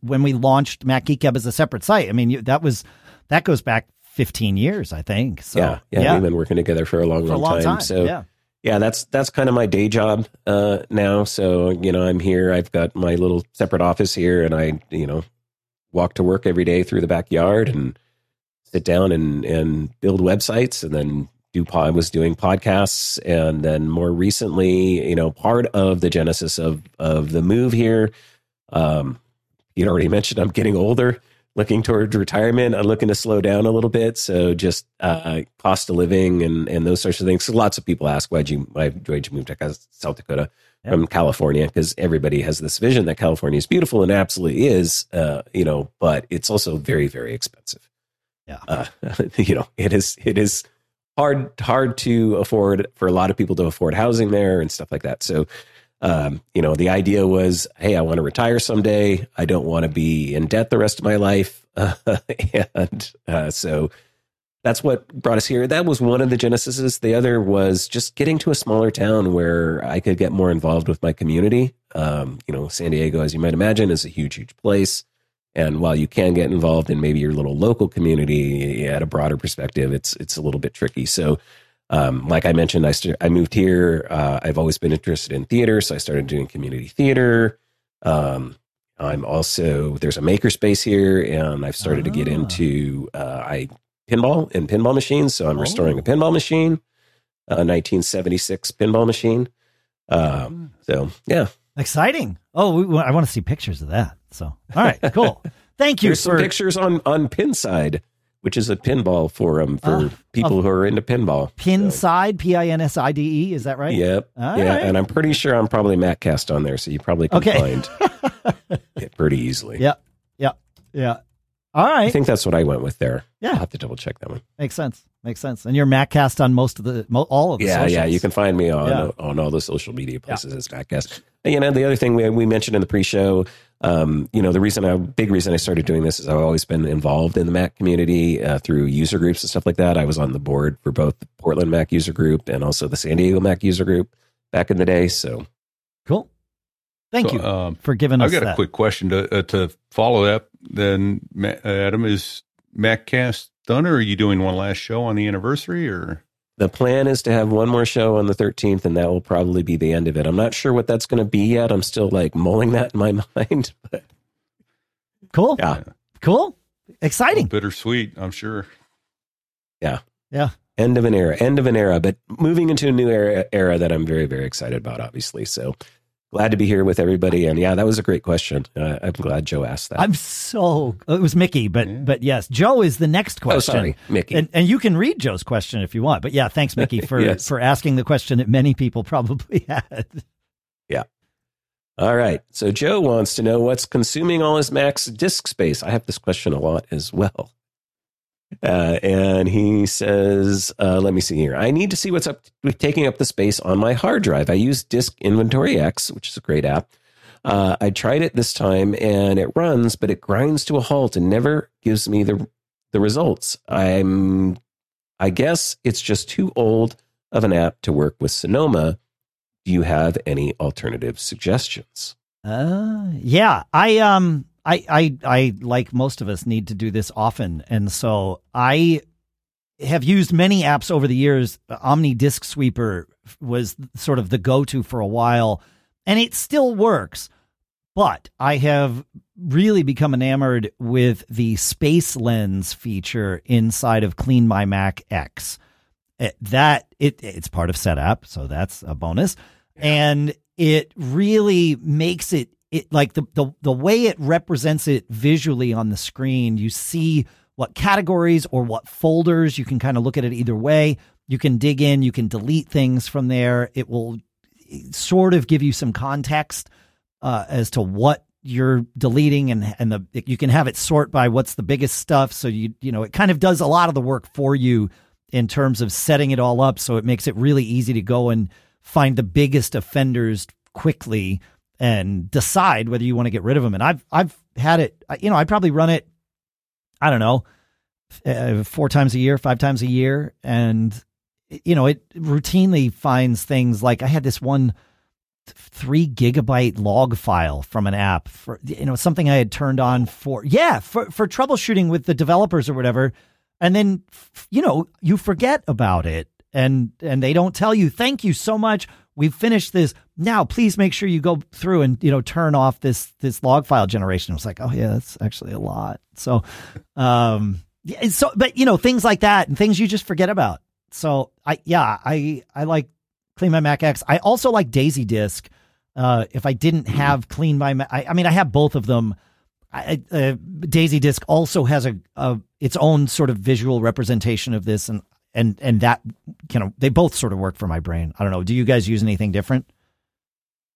when we launched Mac Geek Gab as a separate site. I mean, you, that was that goes back 15 years, I think. So yeah, yeah, We've been working together for a long, for a long, long time. So yeah. Yeah, that's that's kind of my day job uh, now. So you know, I'm here. I've got my little separate office here, and I you know walk to work every day through the backyard and sit down and and build websites, and then do. I was doing podcasts, and then more recently, you know, part of the genesis of of the move here. Um, you already mentioned I'm getting older. Looking toward retirement, I'm looking to slow down a little bit. So just uh, cost of living and, and those sorts of things. So lots of people ask why'd you why why'd you move to South Dakota Yeah. from California? Because everybody has this vision that California is beautiful and absolutely is, uh, you know, but it's also very very expensive. Yeah. uh, you know, it is it is hard hard to afford for a lot of people to afford housing there and stuff like that. So um, you know, the idea was, hey, I want to retire someday. I don't want to be in debt the rest of my life. and uh, so that's what brought us here. That was one of the genesises. The other was just getting to a smaller town where I could get more involved with my community. Um, you know, San Diego, as you might imagine, is a huge, huge place. And while you can get involved in maybe your little local community at a broader perspective, it's it's a little bit tricky. So um, like I mentioned, I, st- I moved here. Uh, I've always been interested in theater, so I started doing community theater. Um, I'm also there's a makerspace here, and I've started to get Ah. into uh, I pinball and pinball machines. So I'm restoring a Oh. pinball machine, a 1976 pinball machine. Um, so yeah, Exciting. Oh, we, I want to see pictures of that. So, all right, cool. Thank you there's some pictures on on Pinside, which is a pinball forum for Ah, people who are into pinball. Pinside, P I N S I D E. Is that right? Yep. All yeah, right. and I'm pretty sure I'm probably MacCast on there, so you probably can Okay. find it pretty easily. Yeah. Yeah. Yeah. All I think that's what I went with there. Yeah. I'll have to double check that one. Makes sense. Makes sense. And you're MacCast on most of the, mo- all of the Yeah, yeah. You can find me on Yeah. on all the social media places as MacCast. You know, the other thing we, we mentioned in the pre-show, um, you know, the reason, I, big reason I started doing this is I've always been involved in the Mac community uh, through user groups and stuff like that. I was on the board for both the Portland Mac user group and also the San Diego Mac user group back in the day. So cool. Thank So, you um, for giving us I've got that. a quick question to uh, to follow up. Then, Adam, is MacCast done, or are you doing one last show on the anniversary? Or The plan is to have one more show on the 13th, and that will probably be the end of it. I'm not sure what that's going to be yet. I'm still like mulling that in my mind. But cool. yeah, Cool. Exciting. bittersweet, I'm sure. Yeah. Yeah. End of an era, end of an era, but moving into a new era, era that I'm very, very excited about, obviously. So glad to be here with everybody. And yeah, that was a great question. Uh, I'm glad Joe asked that. I'm so it was Mickey, but Yeah. but yes, Joe is the next question. oh, sorry, Mickey. And and you can read Joe's question if you want. But yeah, thanks Mickey for Yes. for asking the question that many people probably had. Yeah. All right. So Joe wants to know what's consuming all his max disk space. I have this question a lot as well. Uh, and he says, uh, let me see here. I need to see what's up taking up the space on my hard drive. I use Disk Inventory X, which is a great app. Uh, I tried it this time and it runs, but it grinds to a halt and never gives me the the results. I'm, I guess it's just too old of an app to work with Sonoma. Do you have any alternative suggestions? Uh yeah, I um I I I like most of us need to do this often and so I have used many apps over the years. Omni Disk Sweeper was sort of the go-to for a while and it still works. But I have really become enamored with the Space Lens feature inside of Clean My Mac X. It- that it it's part of Setapp, so that's a bonus. And it really makes it it like the, the the way it represents it visually on the screen. You see what categories or what folders. You can kind of look at it either way. You can dig in. You can delete things from there. It will sort of give you some context uh, as to what you're deleting and and the you can have it sort by what's the biggest stuff so you you know it kind of does a lot of the work for you in terms of setting it all up so it makes it really easy to go and find the biggest offenders quickly and decide whether you want to get rid of them. And I've I've had it you know I probably run it I don't know uh, four times a year five times a year. And you know it routinely finds things like I had this one three gigabyte log file from an app for you know something I had turned on for yeah for for troubleshooting with the developers or whatever, and then you know you forget about it and and they don't tell you thank you so much we've finished this now please make sure you go through and you know turn off this this log file generation. I was like oh yeah that's actually a lot so um yeah so but you know things like that and things you just forget about so I yeah I I like Clean My Mac X. I also like Daisy Disk. Uh, if I didn't have Clean My Mac, I, I mean, I have both of them. I, uh, Daisy Disk also has a, a its own sort of visual representation of this, and and and that you know they both sort of work for my brain. I don't know. Do you guys use anything different?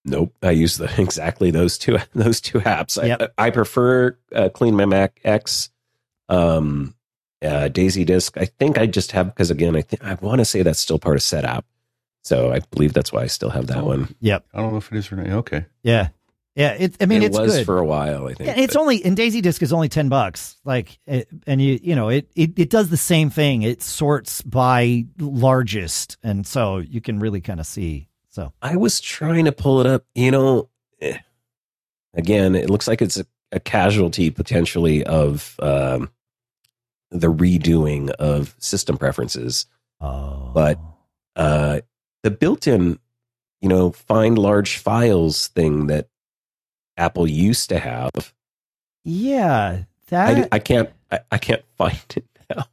Nope. I use the exactly those two those two apps. Yep. I, I prefer uh, Clean My Mac X, um, uh, Daisy Disk. I think I just have because again, I think I want to say that's still part of Setapp, so I believe that's why I still have that Oh. one. Yep. I don't know if it is or not. Okay. Yeah. Yeah. It. I mean, it it's was good. for a while. I think. Yeah, it's but- only and Daisy Disk is only ten bucks. Like, it, and you you know it, it it does the same thing. It sorts by largest, and so you can really kind of see. So I was trying to pull it up. You know, eh, again, it looks like it's a, a casualty potentially of um, the redoing of system preferences. oh, But- uh, the built-in, you know, find large files thing that Apple used to have. yeah, that di- I can't, I, I can't find it now.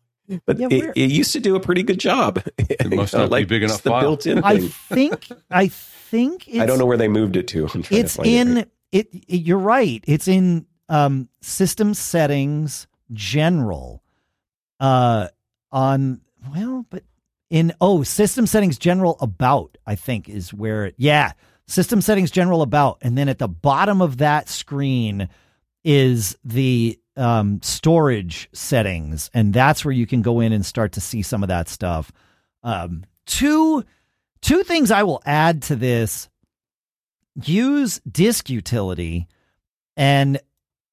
But Yeah, it, it used to do a pretty good job. It must not be big enough The file. built-in I thing. think I think it's, I don't know where they moved it to. I'm trying It's to in it. it, it. You're right. It's in um, system settings general. Uh, on well, but in oh, system settings general about. I think is where it. Yeah, system settings general about, and then at the bottom of that screen is the um, storage settings, and that's where you can go in and start to see some of that stuff. Um, two two things I will add to this: use disk utility and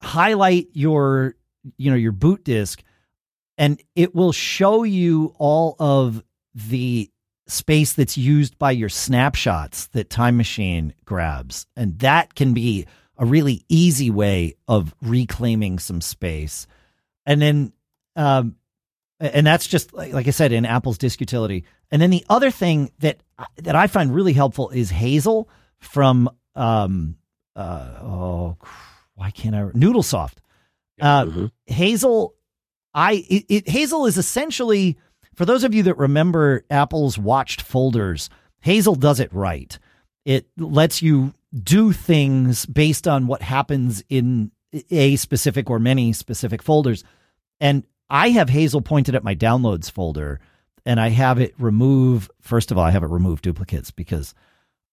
highlight your you know your boot disk, and it will show you all of the space that's used by your snapshots that Time Machine grabs. And that can be a really easy way of reclaiming some space. And then, um, and that's just like, like I said in Apple's disk utility. And then the other thing that that I find really helpful is Hazel from um uh oh why can't I Noodlesoft. Uh, Mm-hmm. Hazel, I it, it, Hazel is essentially for those of you that remember Apple's watched folders. Hazel does it right. It lets you do things based on what happens in a specific or many specific folders. And I have Hazel pointed at my downloads folder and I have it remove. First of all, I have it remove duplicates because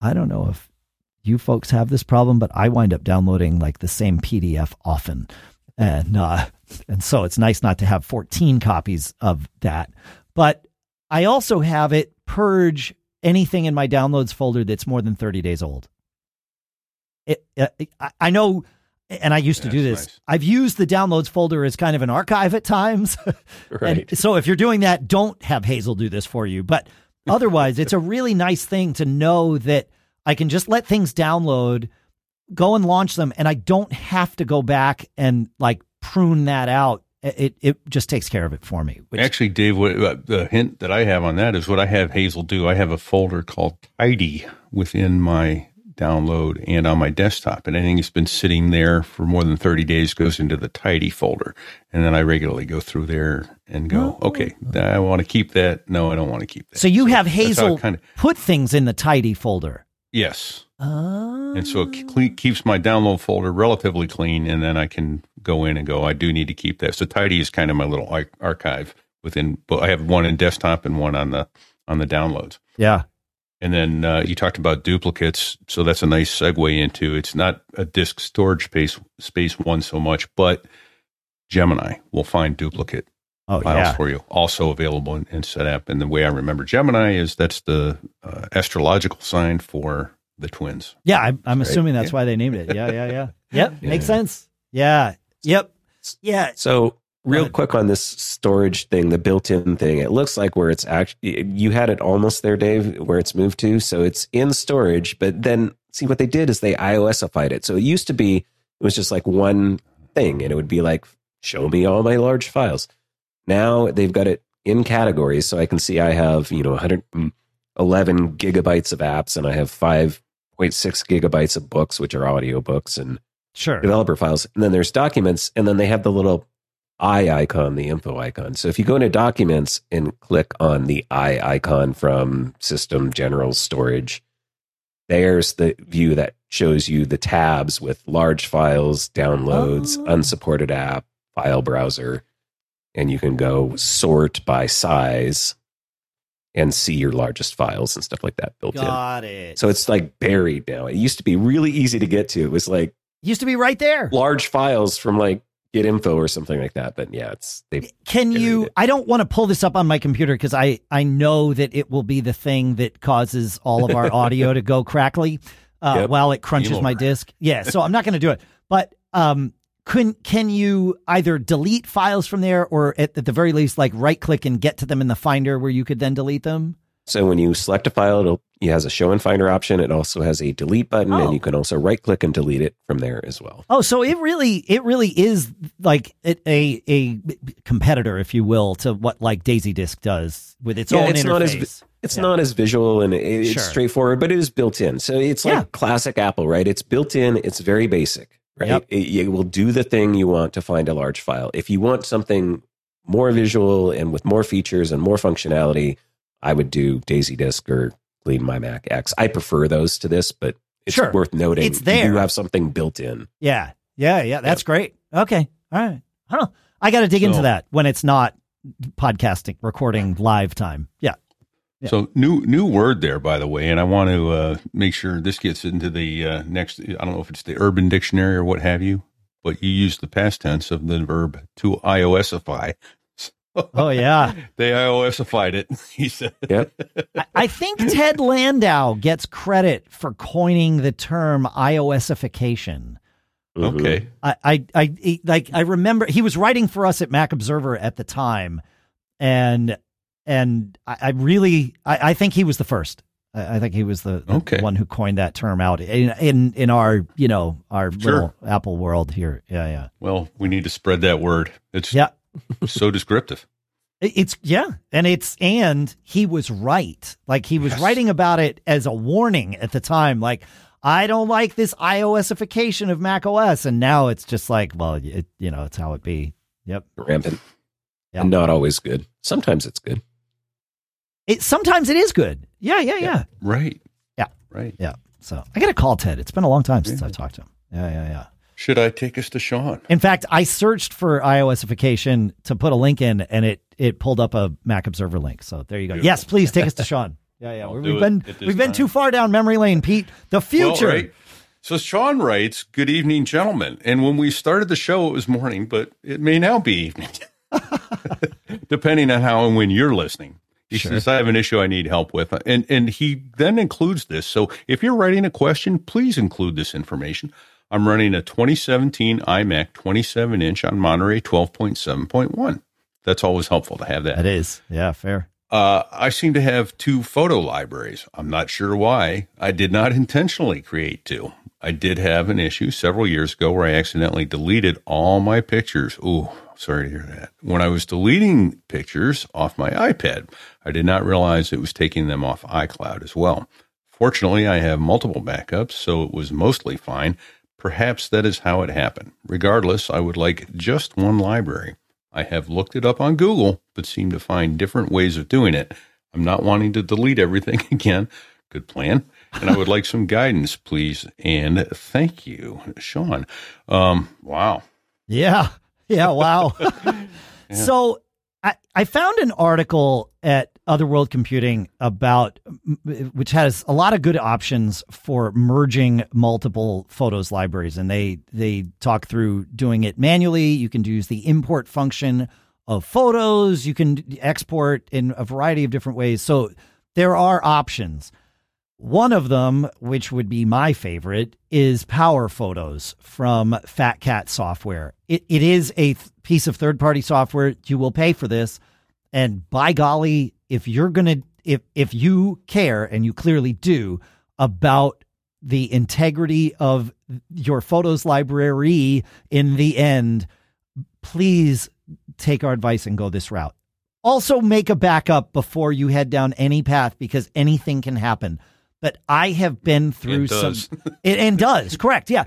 I don't know if you folks have this problem, but I wind up downloading like the same PDF often. And, uh, and so it's nice not to have 14 copies of that. But I also have it purge anything in my downloads folder that's more than 30 days old. It, uh, I- I know, and I used to do this. nice. I've used the downloads folder as kind of an archive at times. Right. And so if you're doing that, don't have Hazel do this for you. But otherwise, it's a really nice thing to know that I can just let things download, go and launch them, and I don't have to go back and like prune that out. It it just takes care of it for me. Which, Actually, Dave, what, uh, the hint that I have on that is what I have Hazel do. I have a folder called Tidy within my download and on my desktop, and anything that's been sitting there for more than 30 days goes into the Tidy folder. And then I regularly go through there and go, okay, I want to keep that. No, I don't want to keep that. so you have how it Hazel kinda- put things in the tidy folder. yes. Oh. And so it keeps my download folder relatively clean, and then I can go in and go. I do need to keep that. So tidy is kind of my little ar- archive within. But I have one in desktop and one on the on the downloads. yeah. And then uh, you talked about duplicates, so that's a nice segue into. It's not a disk storage space space one so much, but Gemini will find duplicate Oh files yeah. for you, also available in, in SetApp. And the way I remember Gemini is that's the uh, astrological sign for the twins. Yeah, I'm right. assuming that's why they named it. Yeah, yeah, yeah. Yep, makes sense. Yeah. Yep. Yeah. So, real quick on this storage thing, the built-in thing, it looks like where it's actually you had it almost there, Dave, where it's moved to. So it's in storage, but then see what they did is they iOSified it. So it used to be it was just like one thing, and it would be like, show me all my large files. Now they've got it in categories, so I can see I have you know 111 mm, gigabytes of apps, and I have 5.6 gigabytes of books, which are audiobooks, and Sure. developer files. And then there's documents, and then they have the little eye icon, the info icon. So if you go into documents and click on the eye icon from System General Storage, there's the view that shows you the tabs with large files, downloads, Oh. unsupported app, file browser, and you can go sort by size and see your largest files and stuff like that built in. Got it. So it's like buried now. It used to be really easy to get to. It was like used to be right there. large files from like Get Info or something like that. But yeah, it's they. Can you? it. I don't want to pull this up on my computer because I I know that it will be the thing that causes all of our audio to go crackly uh, Yep. while it crunches my disk. Yeah, so I'm not going to do it. But um, can can you either delete files from there or at, at the very least like right click and get to them in the Finder where you could then delete them? So when you select a file, it'll, it has a Show and Finder option. It also has a delete button, Oh. and you oh. can also right click and delete it from there as well. Oh, so it really it really is like a a, a competitor, if you will, to what like Daisy Disk does with its Yeah, own it's interface. not as It's Yeah. not as visual and it, it's Sure. straightforward, but it is built in. So it's like Yeah. classic Apple, right? It's built in. It's very basic, right? Yep. It, it will do the thing you want to find a large file. If you want something more visual and with more features and more functionality, I would do Daisy Disk or Clean My Mac X. I prefer those to this, but it's Sure. worth noting. It's there. You do have something built in. Yeah. Yeah. Yeah. That's great. Okay. All right. Huh. I got to dig into that when it's not podcasting, recording live time. Yeah. Yeah. So new new word there, by the way, and I want to uh, make sure this gets into the uh, next. I don't know if it's the Urban Dictionary or what have you, but you use the past tense of the verb to iOSify. Oh, yeah. They iOSified it. He said, Yep. I, I think Ted Landau gets credit for coining the term iOSification. Mhm. "Okay, I, I, I, like, I remember he was writing for us at Mac Observer at the time, and and I, I really, I, I, think he was the first. I, I think he was the, the Okay. one who coined that term out in in, in our you know our Sure. little Apple world here. Yeah, yeah, Well, we need to spread that word. It's yeah. So descriptive. It's yeah, and it's and he was right. Like he was Yes. writing about it as a warning at the time. Like I don't like this iOSification of Mac OS, and now it's just like, well, it, you know, it's how it be. Yep. Rampant. Yeah. And not always good. Sometimes it's good. It sometimes it is good. Yeah, yeah, yeah, Right. Yeah. Right. yeah. So I got to call Ted. It's been a long time since Yeah. I've talked to him. Yeah, yeah, yeah. Should I take us to Sean? In fact, I searched for iOSification to put a link in, and it it pulled up a Mac Observer link. So there you go. Beautiful. Yes, please take us to Sean. Yeah, yeah. I'll We've been we've been too far down memory lane, Pete. The future. Well, right. So Sean writes, "Good evening, gentlemen." And when we started the show, it was morning, but it may now be evening, depending on how and when you're listening. He Sure. says, "I have an issue I need help with," and and he then includes this. So if you're writing a question, please include this information. I'm running a 2017 iMac 27 inch on Monterey 12.7.1. That's always helpful to have that. That is. Yeah, fair. Uh, I seem to have two photo libraries. I'm not sure why. I did not intentionally create two. I did have an issue several years ago where I accidentally deleted all my pictures. Ooh, sorry to hear that. When I was deleting pictures off my iPad, I did not realize it was taking them off iCloud as well. Fortunately, I have multiple backups, so it was mostly fine. Perhaps that is how it happened. Regardless, I would like just one library. I have looked it up on Google, but seem to find different ways of doing it. I'm not wanting to delete everything again. Good plan. And I would like some guidance, please. And thank you, Sean. Um, wow. Yeah. Yeah. Wow. So I, found an article at Otherworld Computing about which has a lot of good options for merging multiple photos libraries, and they they talk through doing it manually. You can use the import function of photos. You can export in a variety of different ways. So there are options. One of them, which would be my favorite, is Power Photos from Fat Cat Software. It, it is a th- piece of third party software. You will pay for this. And by golly, if you're going to, if, if you care, and you clearly do, about the integrity of your photos library in the end, please take our advice and go this route. Also, make a backup before you head down any path because anything can happen. But I have been through It does. some, it, and does correct, yeah.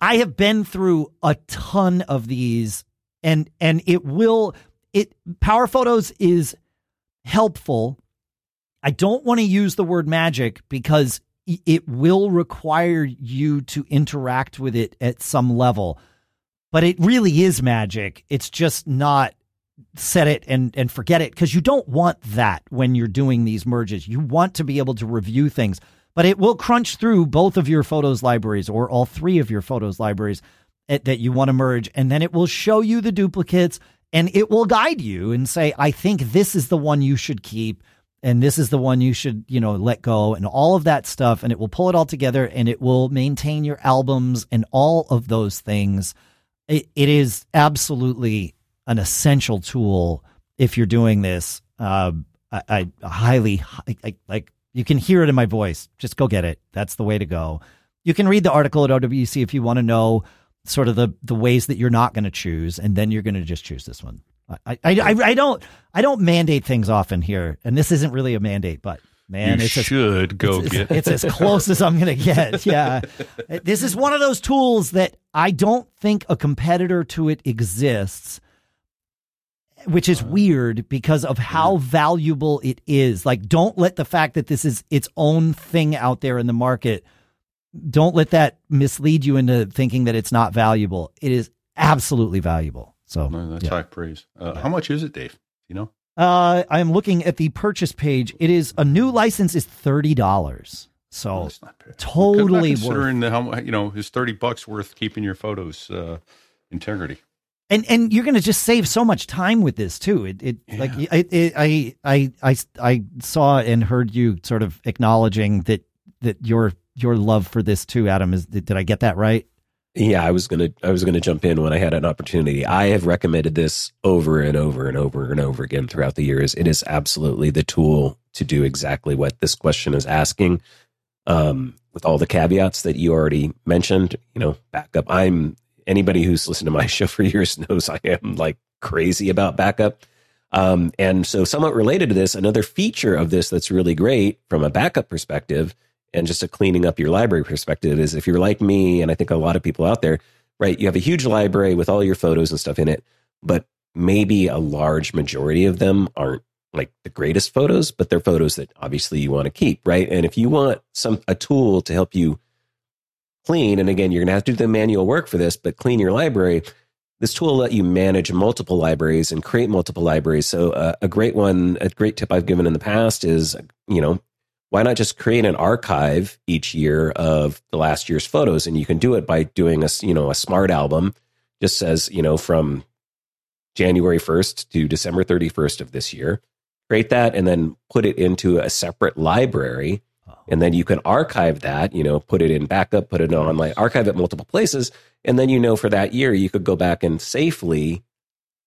I have been through a ton of these, and and it will it Power Photos is helpful. I don't want to use the word magic because it will require you to interact with it at some level. But it really is magic. It's just not set it and and forget it because you don't want that when you're doing these merges. You want to be able to review things, but it will crunch through both of your photos libraries or all three of your photos libraries at- that you want to merge, and then it will show you the duplicates and it will guide you and say, "I think this is the one you should keep." And this is the one you should, you know, let go and all of that stuff. And it will pull it all together and it will maintain your albums and all of those things. It, it is absolutely an essential tool if you're doing this. Uh, I, I highly I, I, like. You can hear it in my voice. Just go get it. That's the way to go. You can read the article at OWC if you want to know sort of the the ways that you're not going to choose, and then you're going to just choose this one. I, I, I, I don't I don't mandate things often here, and this isn't really a mandate, but man, you it's as should go it's, get. it's as close as I'm going to get. Yeah. this is one of those tools that I don't think a competitor to it exists, which is weird because of how valuable it is. Like, don't let the fact that this is its own thing out there in the market, don't let that mislead you into thinking that it's not valuable. It is absolutely valuable. So, No, that's yeah. high praise. Uh, How much is it, Dave? You know, Uh, I'm looking at the purchase page. It is a new license is thirty dollars. So that's not bad. totally worth. considering the, how you know is thirty bucks worth keeping your photos uh, integrity. And and you're going to just save so much time with this too. It it Yeah. like I, it, I I I I saw and heard you sort of acknowledging that that your your love for this too, Adam. Is did I get that right? Yeah, I was gonna I was gonna jump in when I had an opportunity. I have recommended this over and over and over and over again throughout the years. It is absolutely the tool to do exactly what this question is asking. Um, with all the caveats that you already mentioned, you know, backup. I'm anybody who's listened to my show for years knows I am like crazy about backup. Um, and so, somewhat related to this, another feature of this that's really great from a backup perspective and just a cleaning up your library perspective is if you're like me, and I think a lot of people out there, right? You have a huge library with all your photos and stuff in it, but maybe a large majority of them aren't like the greatest photos, but they're photos that obviously you want to keep, right? And if you want some a tool to help you clean, and again, you're gonna have to do the manual work for this, but clean your library. This tool will let you manage multiple libraries and create multiple libraries. So uh, a great one, a great tip I've given in the past is, you know, why not just create an archive each year of the last year's photos? And you can do it by doing a you know a smart album. Just says you know from january 1st to december 31st of this year. Create that and then put it into a separate library and then you can archive that you know put it in backup put it on online archive it multiple places and then you know for that year you could go back and safely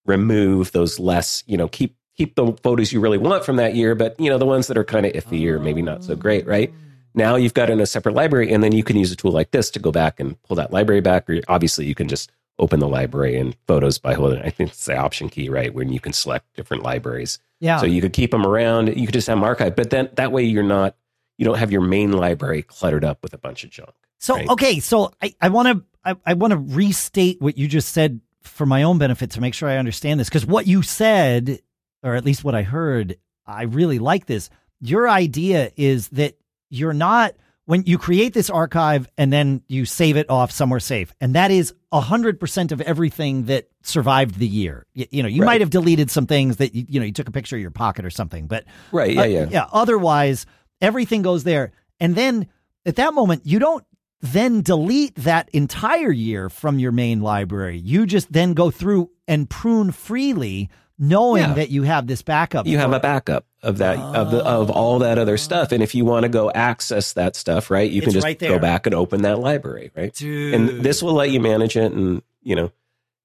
remove those less you know keep keep the photos you really want from that year, but you know the ones that are kind of iffy or maybe not so great, right? Oh. Now you've got it in a separate library, and then you can use a tool like this to go back and pull that library back. Or obviously, you can just open the library and photos by holding. I think it's the option key, right, when you can select different libraries. Yeah. So you could keep them around. You could just have them archived, but then that way you're not you don't have your main library cluttered up with a bunch of junk. So right? okay, so I I want to I, I want to restate what you just said for my own benefit to make sure I understand this because what you said or at least what I heard, I really like this. Your idea is that you're not when you create this archive and then you save it off somewhere safe, and that is hundred percent of everything that survived the year. You, you know, you Right. might have deleted some things that you, you know you took a picture of your pocket or something, but Right, yeah, uh, yeah. yeah. Otherwise, everything goes there, and then at that moment, you don't then delete that entire year from your main library. You just then go through and prune freely, knowing Yeah. that you have this backup. you have a backup of that of the of oh. all that other stuff and if you want to go access that stuff right you can just right go back and open that library right Dude. and this will let you manage it and you know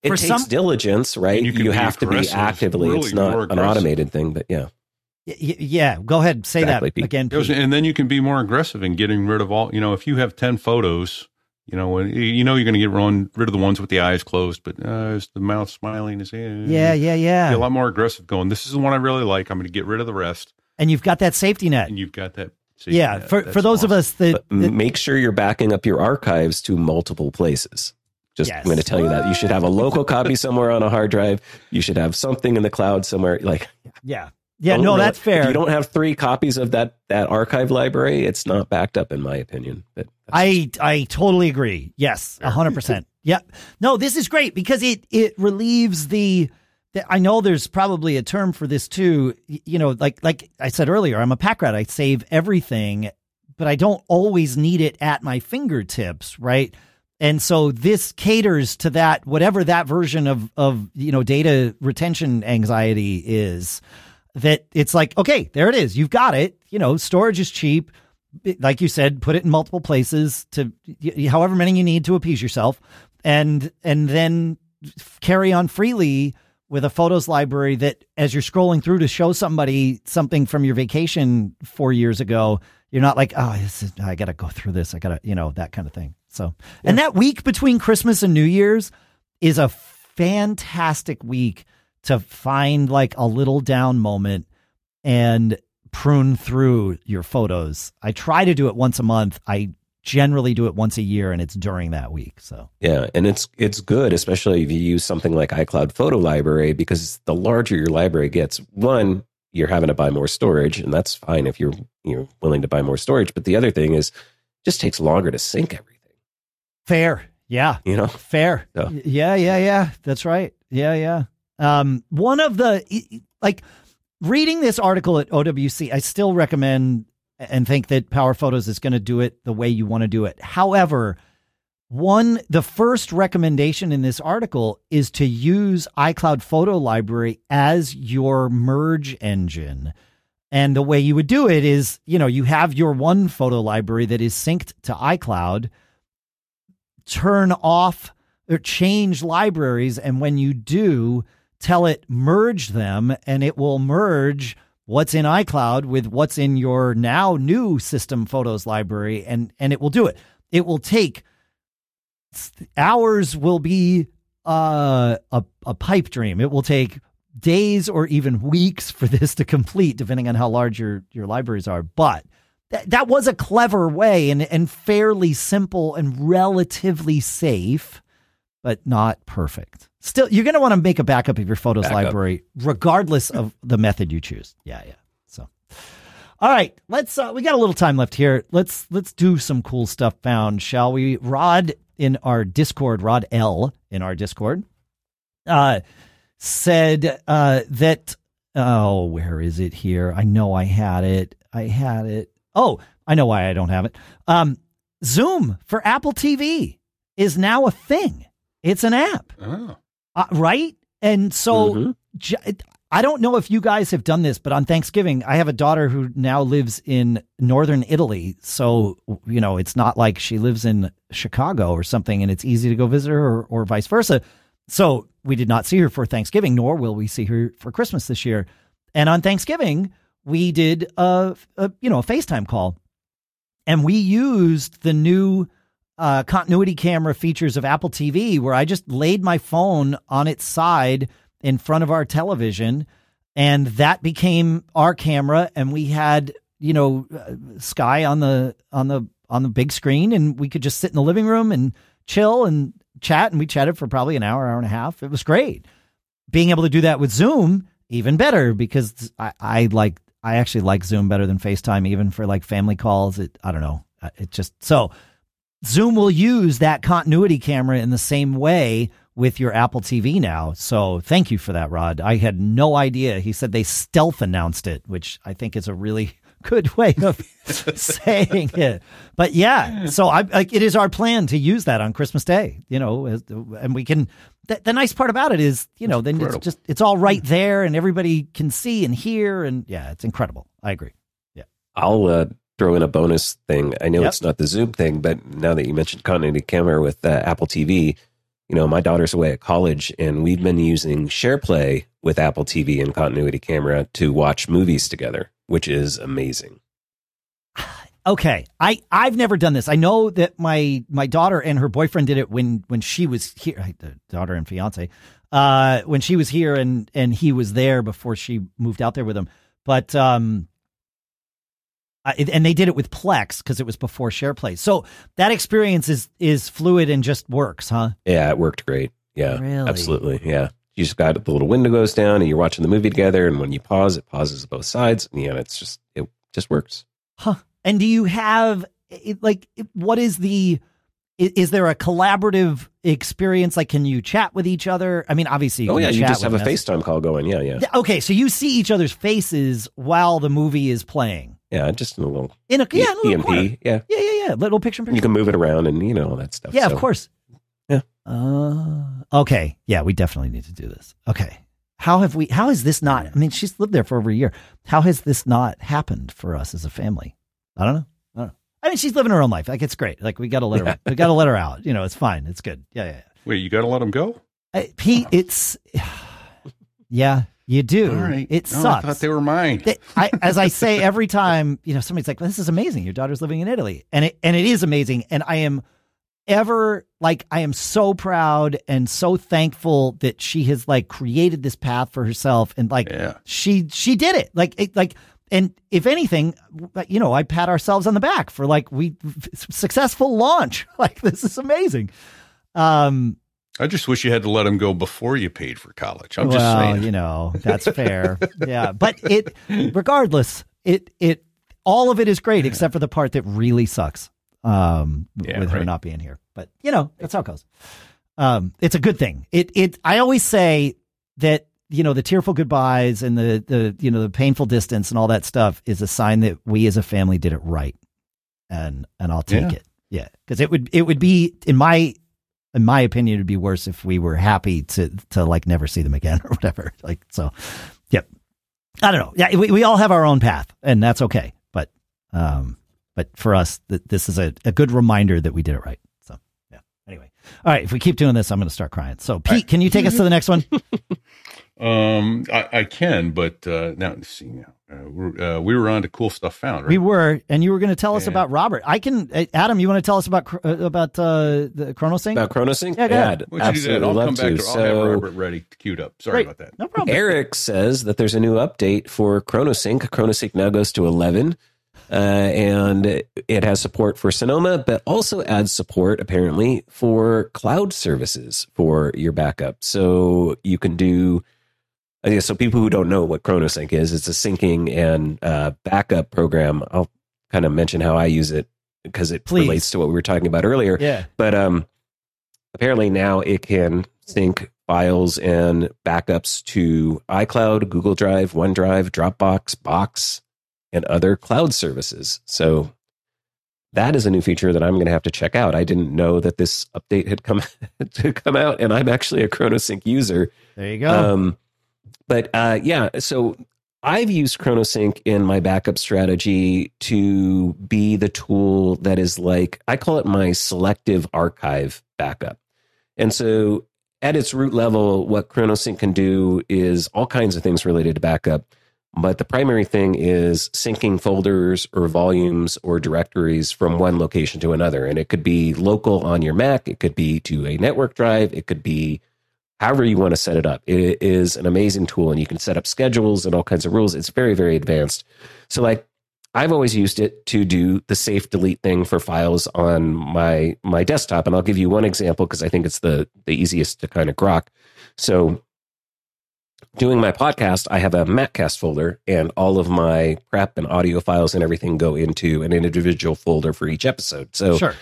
it For takes some- diligence right you, you have to be actively really it's not an automated thing but yeah Y- y- yeah, go ahead, say Exactly, that again. Pete. and then you can be more aggressive in getting rid of all. You know, if you have ten photos, you know, you you know you're going to get run, rid of the ones with the eyes closed, but uh, is the mouth smiling? Is eh, Yeah, yeah, Be a lot more aggressive. Going, this is the one I really like. I'm going to get rid of the rest, And you've got that safety net. and you've got that. safety Yeah, net. for That's for those of us that, that- make sure you're backing up your archives to multiple places just Yes. I'm going to tell you that you should have a local copy somewhere on a hard drive. You should have something in the cloud somewhere. Like, yeah, yeah, no, really- that's fair. If you don't have three copies of that that archive library, it's not backed up, in my opinion. But I I totally agree. Yes, hundred percent. Yep. No, this is great because it it relieves the. the- I know there's probably a term for this too. You know, like like I said earlier, I'm a pack rat. I save everything, but I don't always need it at my fingertips, right? And so this caters to that, whatever that version of of you know data retention anxiety is. That it's like, okay, there it is. You've got it. You know, storage is cheap like you said, put it in multiple places to however many you need to appease yourself, and and then carry on freely with a photos library that, as you're scrolling through to show somebody something from your vacation four years ago, you're not like, oh, this is, I got to go through this. I got to, you know, that kind of thing. So, and that week between Christmas and New Year's is a fantastic week to find like a little down moment and prune through your photos. I try to do it once a month. I generally do it once a year and it's during that week. So, Yeah, and it's it's good, especially if you use something like iCloud Photo Library, because the larger your library gets, one, you're having to buy more storage, and that's fine if you're you're willing to buy more storage. But the other thing is, it just takes longer to sync everything. fair. Yeah. You know, Fair. Y- Yeah, yeah, yeah. That's right. Yeah, yeah. Um, one of the like reading this article at OWC, I still recommend and think that PowerPhotos is going to do it the way you want to do it. However, one the first recommendation in this article is to use iCloud Photo Library as your merge engine. And the way you would do it is, you know, you have your one photo library that is synced to iCloud turn off or change libraries. And when you do, tell it merge them and it will merge what's in iCloud with what's in your now new system photos library and and it will do it. It will take hours will be uh, a a pipe dream. It will take days or even weeks for this to complete depending on how large your your libraries are. But that, that was a clever way and and fairly simple and relatively safe but not perfect. Still, you're going to want to make a backup of your photos backup. library, regardless of the method you choose. Yeah, yeah. So, all right, let's. Uh, we got a little time left here. Let's let's do some cool stuff found, shall we? Rod in our Discord, Rod L in our Discord, uh, said uh, that. Oh, where is it here? I know I had it. I had it. Oh, I know why I don't have it. Um, Zoom for Apple TV is now a thing. It's an app, oh. uh, right? And so mm-hmm. I don't know if you guys have done this, but on Thanksgiving, I have a daughter who now lives in northern Italy. So, you know, it's not like she lives in Chicago or something and it's easy to go visit her or, or vice versa. So we did not see her for Thanksgiving, nor will we see her for Christmas this year. And on Thanksgiving, we did a, a you know a FaceTime call, and we used the new uh, continuity camera features of Apple TV where I just laid my phone on its side in front of our television and that became our camera and we had you know uh, sky on the on the on the big screen and we could just sit in the living room and chill and chat and we chatted for probably an hour hour and a half. It was great. Being able to do that with zoom even better because i, I like i actually like zoom better than facetime even for like family calls. It i don't know. Uh, it just so Zoom will use that continuity camera in the same way with your Apple TV now. So thank you for that, Rod. I had no idea. He said they stealth announced it, which I think is a really good way of saying it. But yeah, so I like it is our plan to use that on Christmas Day, you know, and we can. The, the nice part about it is, you know, then it's just it's all right there, and everybody can see and hear, and yeah, it's incredible. I agree. Yeah, I'll uh, throw in a bonus thing. I know yep. it's not the Zoom thing, but now that you mentioned continuity camera with uh, Apple TV, you know, my daughter's away at college and we've been using SharePlay with Apple TV and continuity camera to watch movies together, which is amazing. Okay, I I've never done this. I know that my my daughter and her boyfriend did it when when she was here. The daughter and fiance, uh, when she was here and and he was there before she moved out there with him. But um, uh, and they did it with Plex because it was before SharePlay. So that experience is is fluid and just works, huh? Yeah, it worked great. Yeah, really? absolutely. Yeah, you just got the little window goes down, and you're watching the movie together. And when you pause, it pauses both sides. And, yeah, it's just it just works. Huh? And do you have like what is the is there a collaborative experience? Like, can you chat with each other? I mean, obviously, oh yeah, you just have a FaceTime call going. Yeah, yeah. Okay, so you see each other's faces while the movie is playing. Yeah, just in a little in a yeah, a EMP. Corner. Yeah, yeah, yeah, yeah. Little picture. picture. You can move it around and you know all that stuff. Yeah, so. of course. Yeah. Uh, okay. Yeah, we definitely need to do this. Okay. How have we? How has this not? I mean, she's lived there for over a year. How has this not happened for us as a family? I don't know. I mean, she's living her own life. Like it's great. Like we got to let her. Yeah. We got to let her out. You know, it's fine. It's good. Yeah, yeah. yeah. Wait, you got to let him go? I, Pete, it's yeah, you do. Right. It no, sucks. I thought they were mine. I, as I say every time, you know, somebody's like, "This is amazing. Your daughter's living in Italy," and it and it is amazing. And I am ever like I am so proud and so thankful that she has like created this path for herself and like yeah. she she did it. Like it, like and if anything, you know, I pat ourselves on the back for like we successful launch. Like this is amazing. Um, I just wish you had to let him go before you paid for college. I'm well, just saying. You know, that's fair. yeah, but it, regardless, it it all of it is great except for the part that really sucks. Um, yeah, with right. her not being here. But you know, that's how it goes. Um, it's a good thing. It it. I always say that you know the tearful goodbyes and the the you know the painful distance and all that stuff is a sign that we as a family did it right and and I'll take yeah. it yeah because it would it would be in my in my opinion it would be worse if we were happy to to like never see them again or whatever. Like so yep. I don't know. Yeah we, we all have our own path and that's okay. But um but for us th- this is a, a good reminder that we did it right. So yeah. Anyway, all right. If we keep doing this, I'm going to start crying. So, Pete, can you take us to the next one? Um, I, I can, but uh, now let's see. Now uh, we're, uh, we were on to cool stuff found. Right? We were, and you were going to tell us Yeah. about Robert. I can, uh, Adam. You want to tell us about uh, about uh, the ChronoSync? About ChronoSync? Yeah, go ahead. I'd Why don't you do that? absolutely I'll come back to. to. I'll have Robert ready, queued up. Sorry Great. about that. No problem. Eric says that there's a new update for ChronoSync. ChronoSync now goes to 11. Uh, and it has support for Sonoma, but also adds support apparently for cloud services for your backup. So you can do, I guess, so people who don't know what ChronoSync is, it's a syncing and uh, backup program. I'll kind of mention how I use it because it Please. relates to what we were talking about earlier. Yeah. But um, apparently now it can sync files and backups to iCloud, Google Drive, OneDrive, Dropbox, Box, and other cloud services. So that is a new feature that I'm going to have to check out. I didn't know that this update had come to come out, and I'm actually a ChronoSync user. There you go. Um, but uh, yeah, so I've used ChronoSync in my backup strategy to be the tool that is like, I call it my selective archive backup. And so at its root level, what ChronoSync can do is all kinds of things related to backup. But the primary thing is syncing folders or volumes or directories from one location to another. And it could be local on your Mac, it could be to a network drive, it could be however you want to set it up. It is an amazing tool and you can set up schedules and all kinds of rules. It's very, very advanced. So, like, I've always used it to do the safe delete thing for files on my my desktop, and I'll give you one example because I think it's the the easiest to kind of grok. So, doing my podcast, I have a Maccast folder, and all of my prep and audio files and everything go into an individual folder for each episode. So, sure.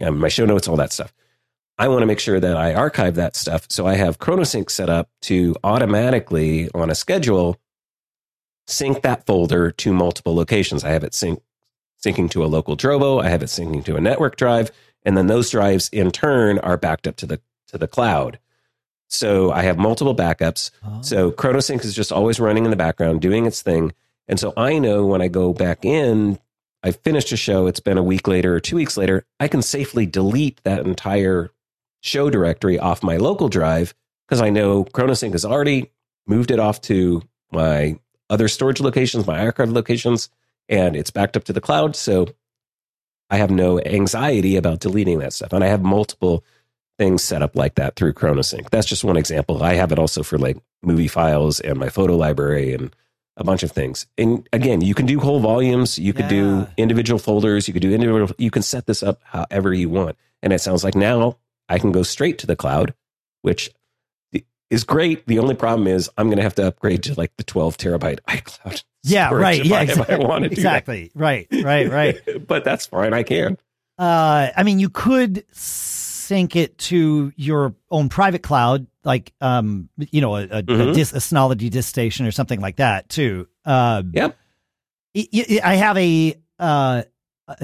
my show notes, all that stuff. I want to make sure that I archive that stuff. So I have ChronoSync set up to automatically, on a schedule, sync that folder to multiple locations. I have it sync, syncing to a local Drobo. I have it syncing to a network drive, and then those drives in turn are backed up to the to the cloud. So I have multiple backups. Oh. So ChronoSync is just always running in the background, doing its thing. And so I know when I go back in, I've finished a show, it's been a week later or two weeks later, I can safely delete that entire show directory off my local drive because I know ChronoSync has already moved it off to my other storage locations, my archive locations, and it's backed up to the cloud. So I have no anxiety about deleting that stuff. And I have multiple things set up like that through ChronoSync. That's just one example. I have it also for like movie files and my photo library and a bunch of things. And again, you can do whole volumes, you could do individual folders, you could do individual you can set this up however you want. And it sounds like now I can go straight to the cloud, which is great. The only problem is I'm going to have to upgrade to like the 12 terabyte iCloud. Yeah, right. Yeah, I, if I exactly. want to exactly. Right, right, right. but that's fine. I can. Uh, I mean, you could sync it to your own private cloud, like um, you know, a, a, a, Mhm. dis, a Synology disk station or something like that too. Uh, Yep. I have a uh,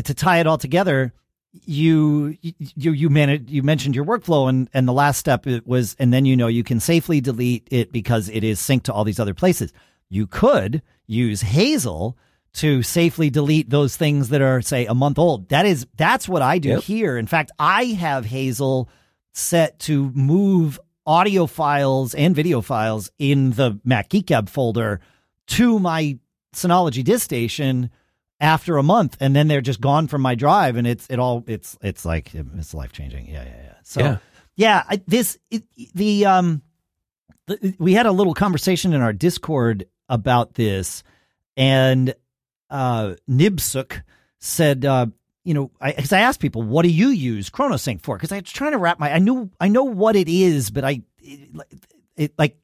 to tie it all together. You you you manage you mentioned your workflow and and the last step it was and then you know you can safely delete it because it is synced to all these other places. You could use Hazel to safely delete those things that are say a month old. That is that's what I do Yep. here. In fact, I have Hazel set to move audio files and video files in the Mac Geek Gab folder to my Synology disk station after a month and then they're just gone from my drive and it's it all it's it's like it's life changing yeah yeah yeah so yeah, Yeah. I, this it, the um the, we had a little conversation in our discord about this and uh nibsuk said uh you know i because i asked people what do you use chronosync for because i was trying to wrap my i knew i know what it is but i it, it like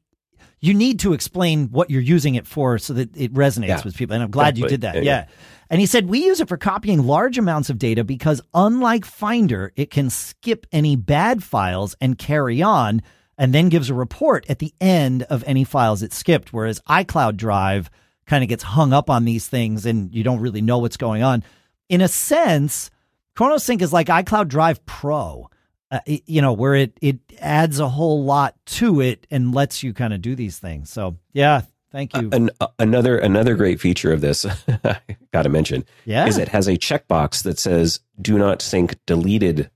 you need to explain what you're using it for so that it resonates Yeah. with people and i'm glad you did that Yeah, yeah. And he said, We use it for copying large amounts of data because, unlike Finder, it can skip any bad files and carry on, and then gives a report at the end of any files it skipped. Whereas iCloud Drive kind of gets hung up on these things and you don't really know what's going on. In a sense, ChronoSync is like iCloud Drive Pro, uh, it- you know, where it, it adds a whole lot to it and lets you kind of do these things. So, yeah, thank you. An, uh, another another great feature of this, I got to mention, yeah. is it has a checkbox that says "Do not sync deleted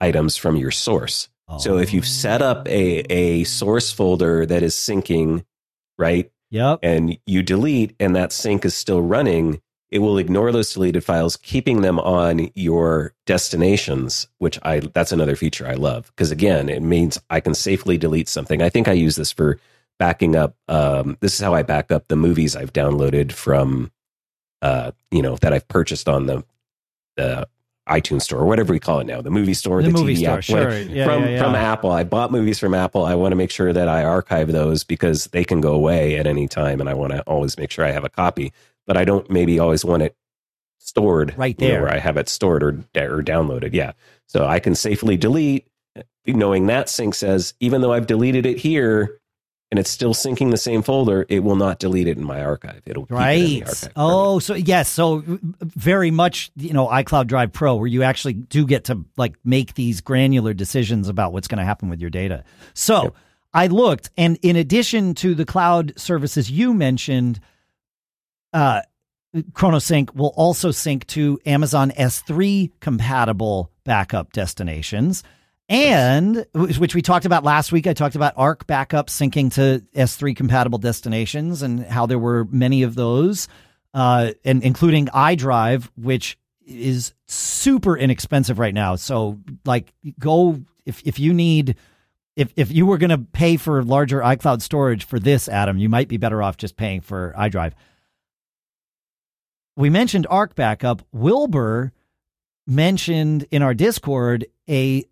items from your source. So if you've set up a, a source folder that is syncing, right, Yep. and you delete and that sync is still running, it will ignore those deleted files, keeping them on your destinations, which I that's another feature I love. Because again, it means I can safely delete something. I think I use this for backing up um, this is how I back up the movies I've downloaded from uh, you know, that I've purchased on the the iTunes store or whatever we call it now, the movie store, The the, movie TV store, app, sure. Yeah, from yeah, yeah. from Apple. I bought movies from Apple. I want to make sure that I archive those because they can go away at any time, and I want to always make sure I have a copy. But I don't maybe always want it stored Right you know, there. where I have it stored or or downloaded. Yeah, so I can safely delete, knowing that sync says even though I've deleted it here. And it's still syncing the same folder. It will not delete it in my archive. It'll keep it in the Right. archive. Oh, so yes, so very much, you know, iCloud Drive Pro, where you actually do get to like make these granular decisions about what's going to happen with your data. So Yep. I looked, and in addition to the cloud services you mentioned, uh, ChronoSync will also sync to Amazon S3 compatible backup destinations. And which we talked about last week, I talked about Arq backup syncing to S3 compatible destinations and how there were many of those, uh, and including iDrive, which is super inexpensive right now. So, like, go if if you need if if you were going to pay for larger iCloud storage for this, Adam, you might be better off just paying for iDrive. We mentioned Arq backup. Wilbur mentioned in our Discord a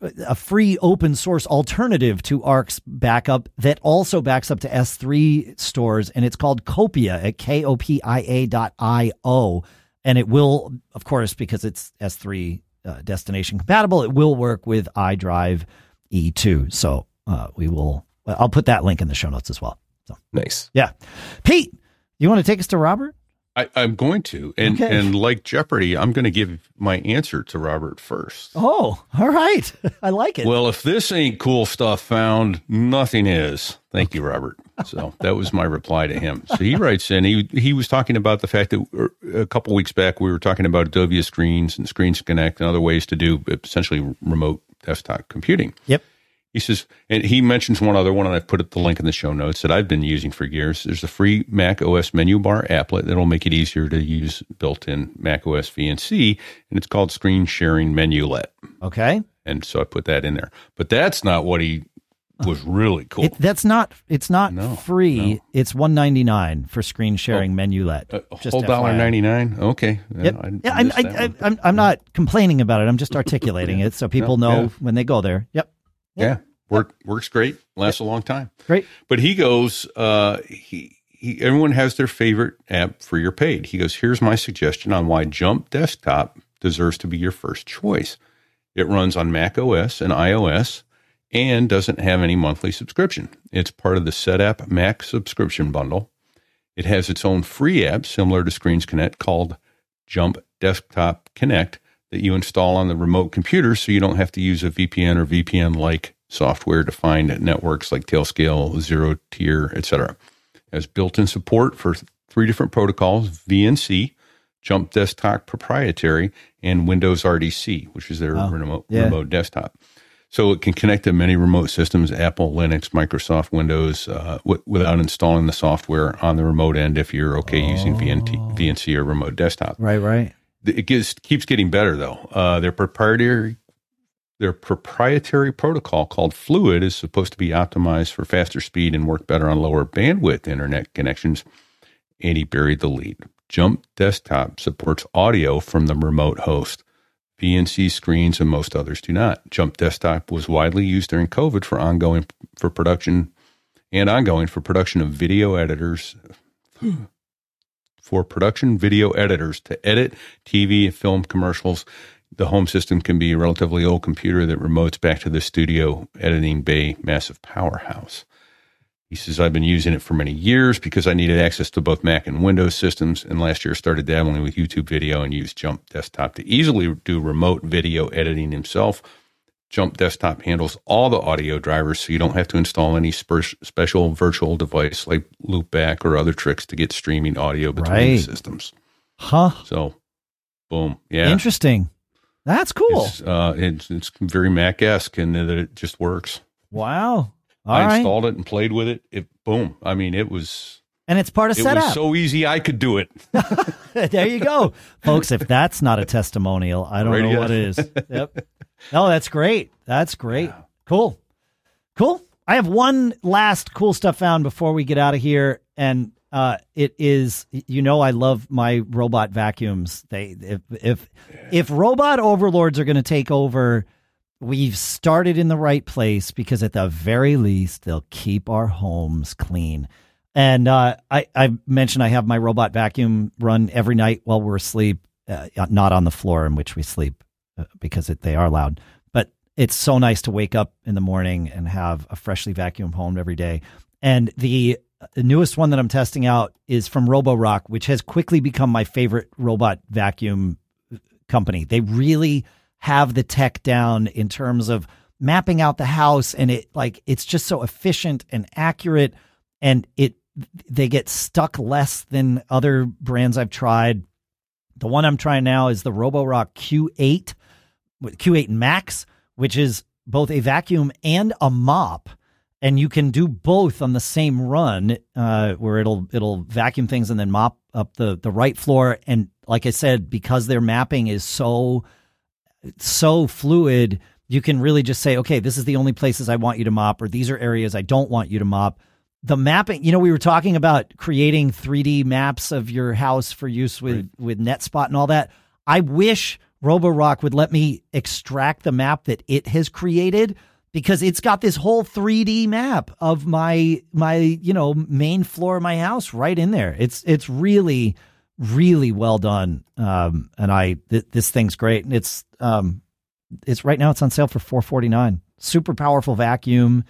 a free open source alternative to Arq's backup that also backs up to S3 stores, and it's called Kopia at K O P I A dot I O. And it will, of course, because it's S3 uh, destination compatible, it will work with iDrive E2. So uh, we will, I'll put that link in the show notes as well. So, nice. yeah. Pete, you want to take us to Robert? I, I'm going to, and Okay. and like Jeopardy, I'm going to give my answer to Robert first. Oh, all right. I like it. Well, if this ain't cool stuff found, nothing is. Thank you, Robert. So that was my reply to him. So he writes in. He he was talking about the fact that er, a couple weeks back we were talking about Adobe Screens and Screens Connect and other ways to do essentially remote desktop computing. Yep. He says, and he mentions one other one, and I put the link in the show notes that I've been using for years. There's a free Mac OS menu bar applet that'll make it easier to use built-in Mac OS VNC, and it's called Screen Sharing Menulet. okay. And so I put that in there. But that's not what he was really cool. It, that's not. It's not No, free. no. It's one ninety nine for screen sharing oh. menulet. a Just whole dollar ninety nine. Okay. Yep. I, yeah, I'm, I, that I, one. I'm, I'm not complaining about it. I'm just articulating it so people No, know yeah. when they go there. Yep. Yeah. Work, works great. Lasts a long time. Great. But he goes, uh, he, he, everyone has their favorite app for your paid. He goes, here's my suggestion on why Jump Desktop deserves to be your first choice. It runs on Mac OS and iOS and doesn't have any monthly subscription. It's part of the Setapp Mac subscription bundle. It has its own free app similar to Screens Connect called Jump Desktop Connect that you install on the remote computer so you don't have to use a VPN or VPN like software to find networks like Tailscale, Zero Tier, etc. It has built-in support for three different protocols: VNC, Jump Desktop Proprietary, and Windows RDC, which is their Oh, remote, yeah. remote desktop. So it can connect to many remote systems: Apple, Linux, Microsoft, Windows, uh, w- without installing the software on the remote end. If you're okay using VNT, VNC or remote desktop, Right. Right. It gets, keeps getting better though. Uh, their proprietary their proprietary protocol called Fluid is supposed to be optimized for faster speed and work better on lower bandwidth internet connections. And he buried the lead. Jump Desktop supports audio from the remote host. VNC screens and most others do not. Jump Desktop was widely used during COVID for ongoing for production and ongoing for production of video editors for production video editors to edit TV and film commercials. The home system can be a relatively old computer that remotes back to the studio editing bay massive powerhouse. He says, I've been using it for many years because I needed access to both Mac and Windows systems. And last year started dabbling with YouTube video and used Jump Desktop to easily do remote video editing himself. Jump Desktop handles all the audio drivers, so you don't have to install any spe- special virtual device like Loopback or other tricks to get streaming audio between Right. the systems. Huh. So, boom. Yeah. Interesting. That's cool. It's, uh, it's, it's very Mac esque and that it just works. Wow. All I right. installed it and played with it. It boom. I mean, it was and it's part of it Setapp. was so easy I could do it. there you go, folks. If that's not a testimonial, I don't know what is. Yep. No, that's great. That's great. Cool. Cool. I have one last cool stuff found before we get out of here, and uh, it is you know I love my robot vacuums. They if if if robot overlords are going to take over, we've started in the right place because at the very least they'll keep our homes clean. And uh, I, I mentioned I have my robot vacuum run every night while we're asleep, uh, not on the floor in which we sleep uh, because it, they are loud. But it's so nice to wake up in the morning and have a freshly vacuumed home every day. And the, the newest one that I'm testing out is from Roborock, which has quickly become my favorite robot vacuum company. They really have the tech down in terms of mapping out the house and it like it's just so efficient and accurate and it they get stuck less than other brands I've tried. The one I'm trying now is the Roborock Q8 with Q8 Max, which is both a vacuum and a mop. And you can do both on the same run uh, where it'll it'll vacuum things and then mop up the the right floor. And like I said because their mapping is so so fluid you can really just say okay this is the only places I want you to mop or these are areas I don't want you to mop the mapping you know we were talking about creating 3D maps of your house for use with with NetSpot and all that I wish Roborock would let me extract the map that it has created because it's got this whole 3D map of my my you know main floor of my house right in there. It's it's really really well done. Um, and I th- this thing's great. And it's um, it's right now it's on sale for 449. Super powerful vacuum,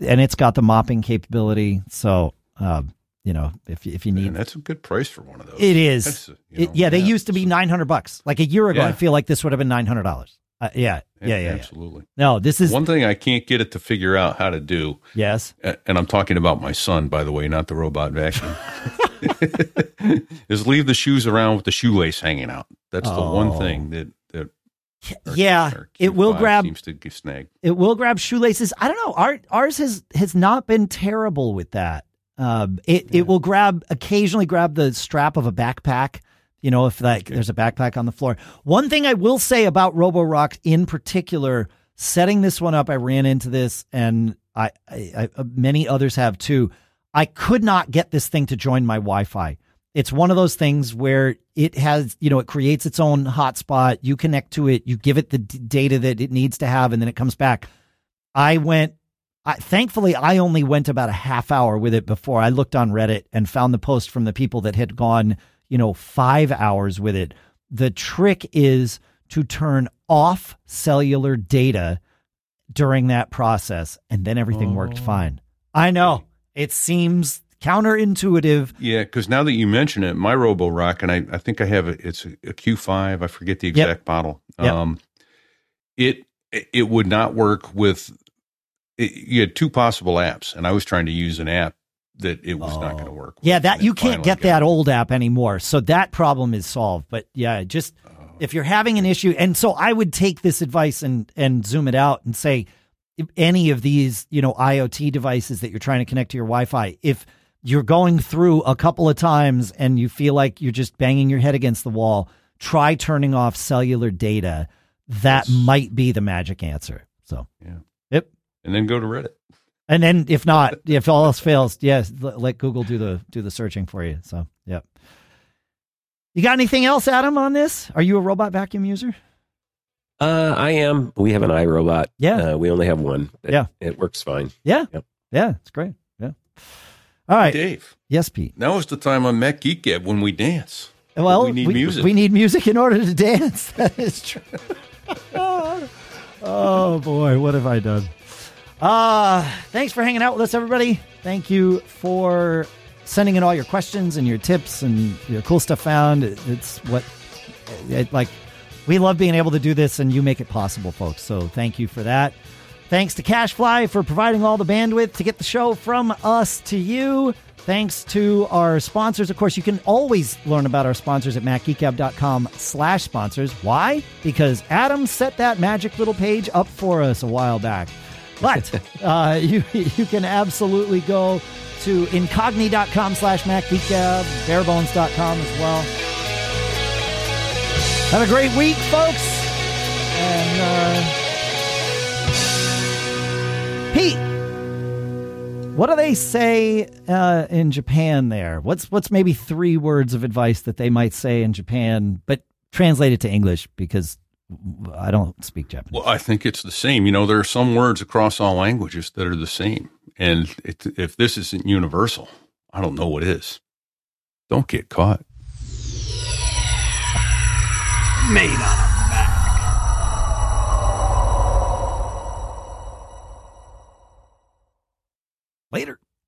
and it's got the mopping capability. So um, you know if if you need And that's a good price for one of those. it is. You It- know, yeah, they used to be nine hundred bucks. Like a year ago, I feel like this would have been nine hundred dollars. Uh, yeah, yeah, yeah, yeah. absolutely. No, this is One thing I can't get it to figure out how to do, yes. and I'm talking about my son, by the way, not the robot vacuum, is leave the shoes around with the shoelace hanging out. That's the Oh. one thing that Yeah, it will grab seems to snagged. it will grab shoelaces. I don't know. Our, ours has has not been terrible with that. Um, it it will grab occasionally grab the strap of a backpack. You know, if like there's a backpack on the floor. One thing I will say about Roborock in particular, setting this one up, I ran into this, and I, I, I many others have too. I could not get this thing to join my Wi-Fi. It's one of those things where it has, you know, it creates its own hotspot. You connect to it, you give it the d- data that it needs to have, and then it comes back. I went, I, thankfully, I only went about a half hour with it before I looked on Reddit and found the post from the people that had gone, you know, five hours with it. The trick is to turn off cellular data during that process, and then everything worked Oh. fine. I know it seems counterintuitive. Yeah, because now that you mention it, my Roborock, and I, I think I have it. It's a Q5, I forget the Yep. exact model. Yep. Um, it it would not work with. It, you had two possible apps, and I was trying to use an app that it was not Oh. going to work. Yeah, that you can't get that it. old app anymore. So that problem is solved. But yeah, just Oh. if you're having an issue, and so I would take this advice and and zoom it out and say, any of these you know IoT devices that you're trying to connect to your Wi-Fi, if you're going through a couple of times and you feel like you're just banging your head against the wall, try turning off cellular data. That Yes. might be the magic answer. So Yeah. Yep. And then go to Reddit. and then if not, if all else fails, yes, let Google do the do the searching for you. So, yep. You got anything else, Adam, on this? Are you a robot vacuum user? Uh, I am. We have an iRobot. Yeah. Uh, we only have one. It, Yeah. It works fine. Yeah. Yep. Yeah, it's great. All right. Dave, Yes, Pete. now is the time on Mac Geek Gab when we dance. Well, we need music. We need music in order to dance. That is true. oh boy, what have I done? Uh, thanks for hanging out with us, everybody. Thank you for sending in all your questions and your tips and your cool stuff found. It's what, it, like, we love being able to do this, and you make it possible, folks. So thank you for that. Thanks to CacheFly for providing all the bandwidth to get the show from us to you. Thanks to our sponsors. Of course, you can always learn about our sponsors at macgeekgab.com slash sponsors. Why? Because Adam set that magic little page up for us a while back. But uh, you, you can absolutely go to incogni.com slash macgeekgab, barebones.com as well. Have a great week, folks. And uh, Pete, what do they say uh, in Japan? There, what's what's maybe three words of advice that they might say in Japan, but translate it to English because I don't speak Japanese. Well, I think it's the same. You know, there are some words across all languages that are the same, and it, if this isn't universal, I don't know what is. Don't get caught. Made up.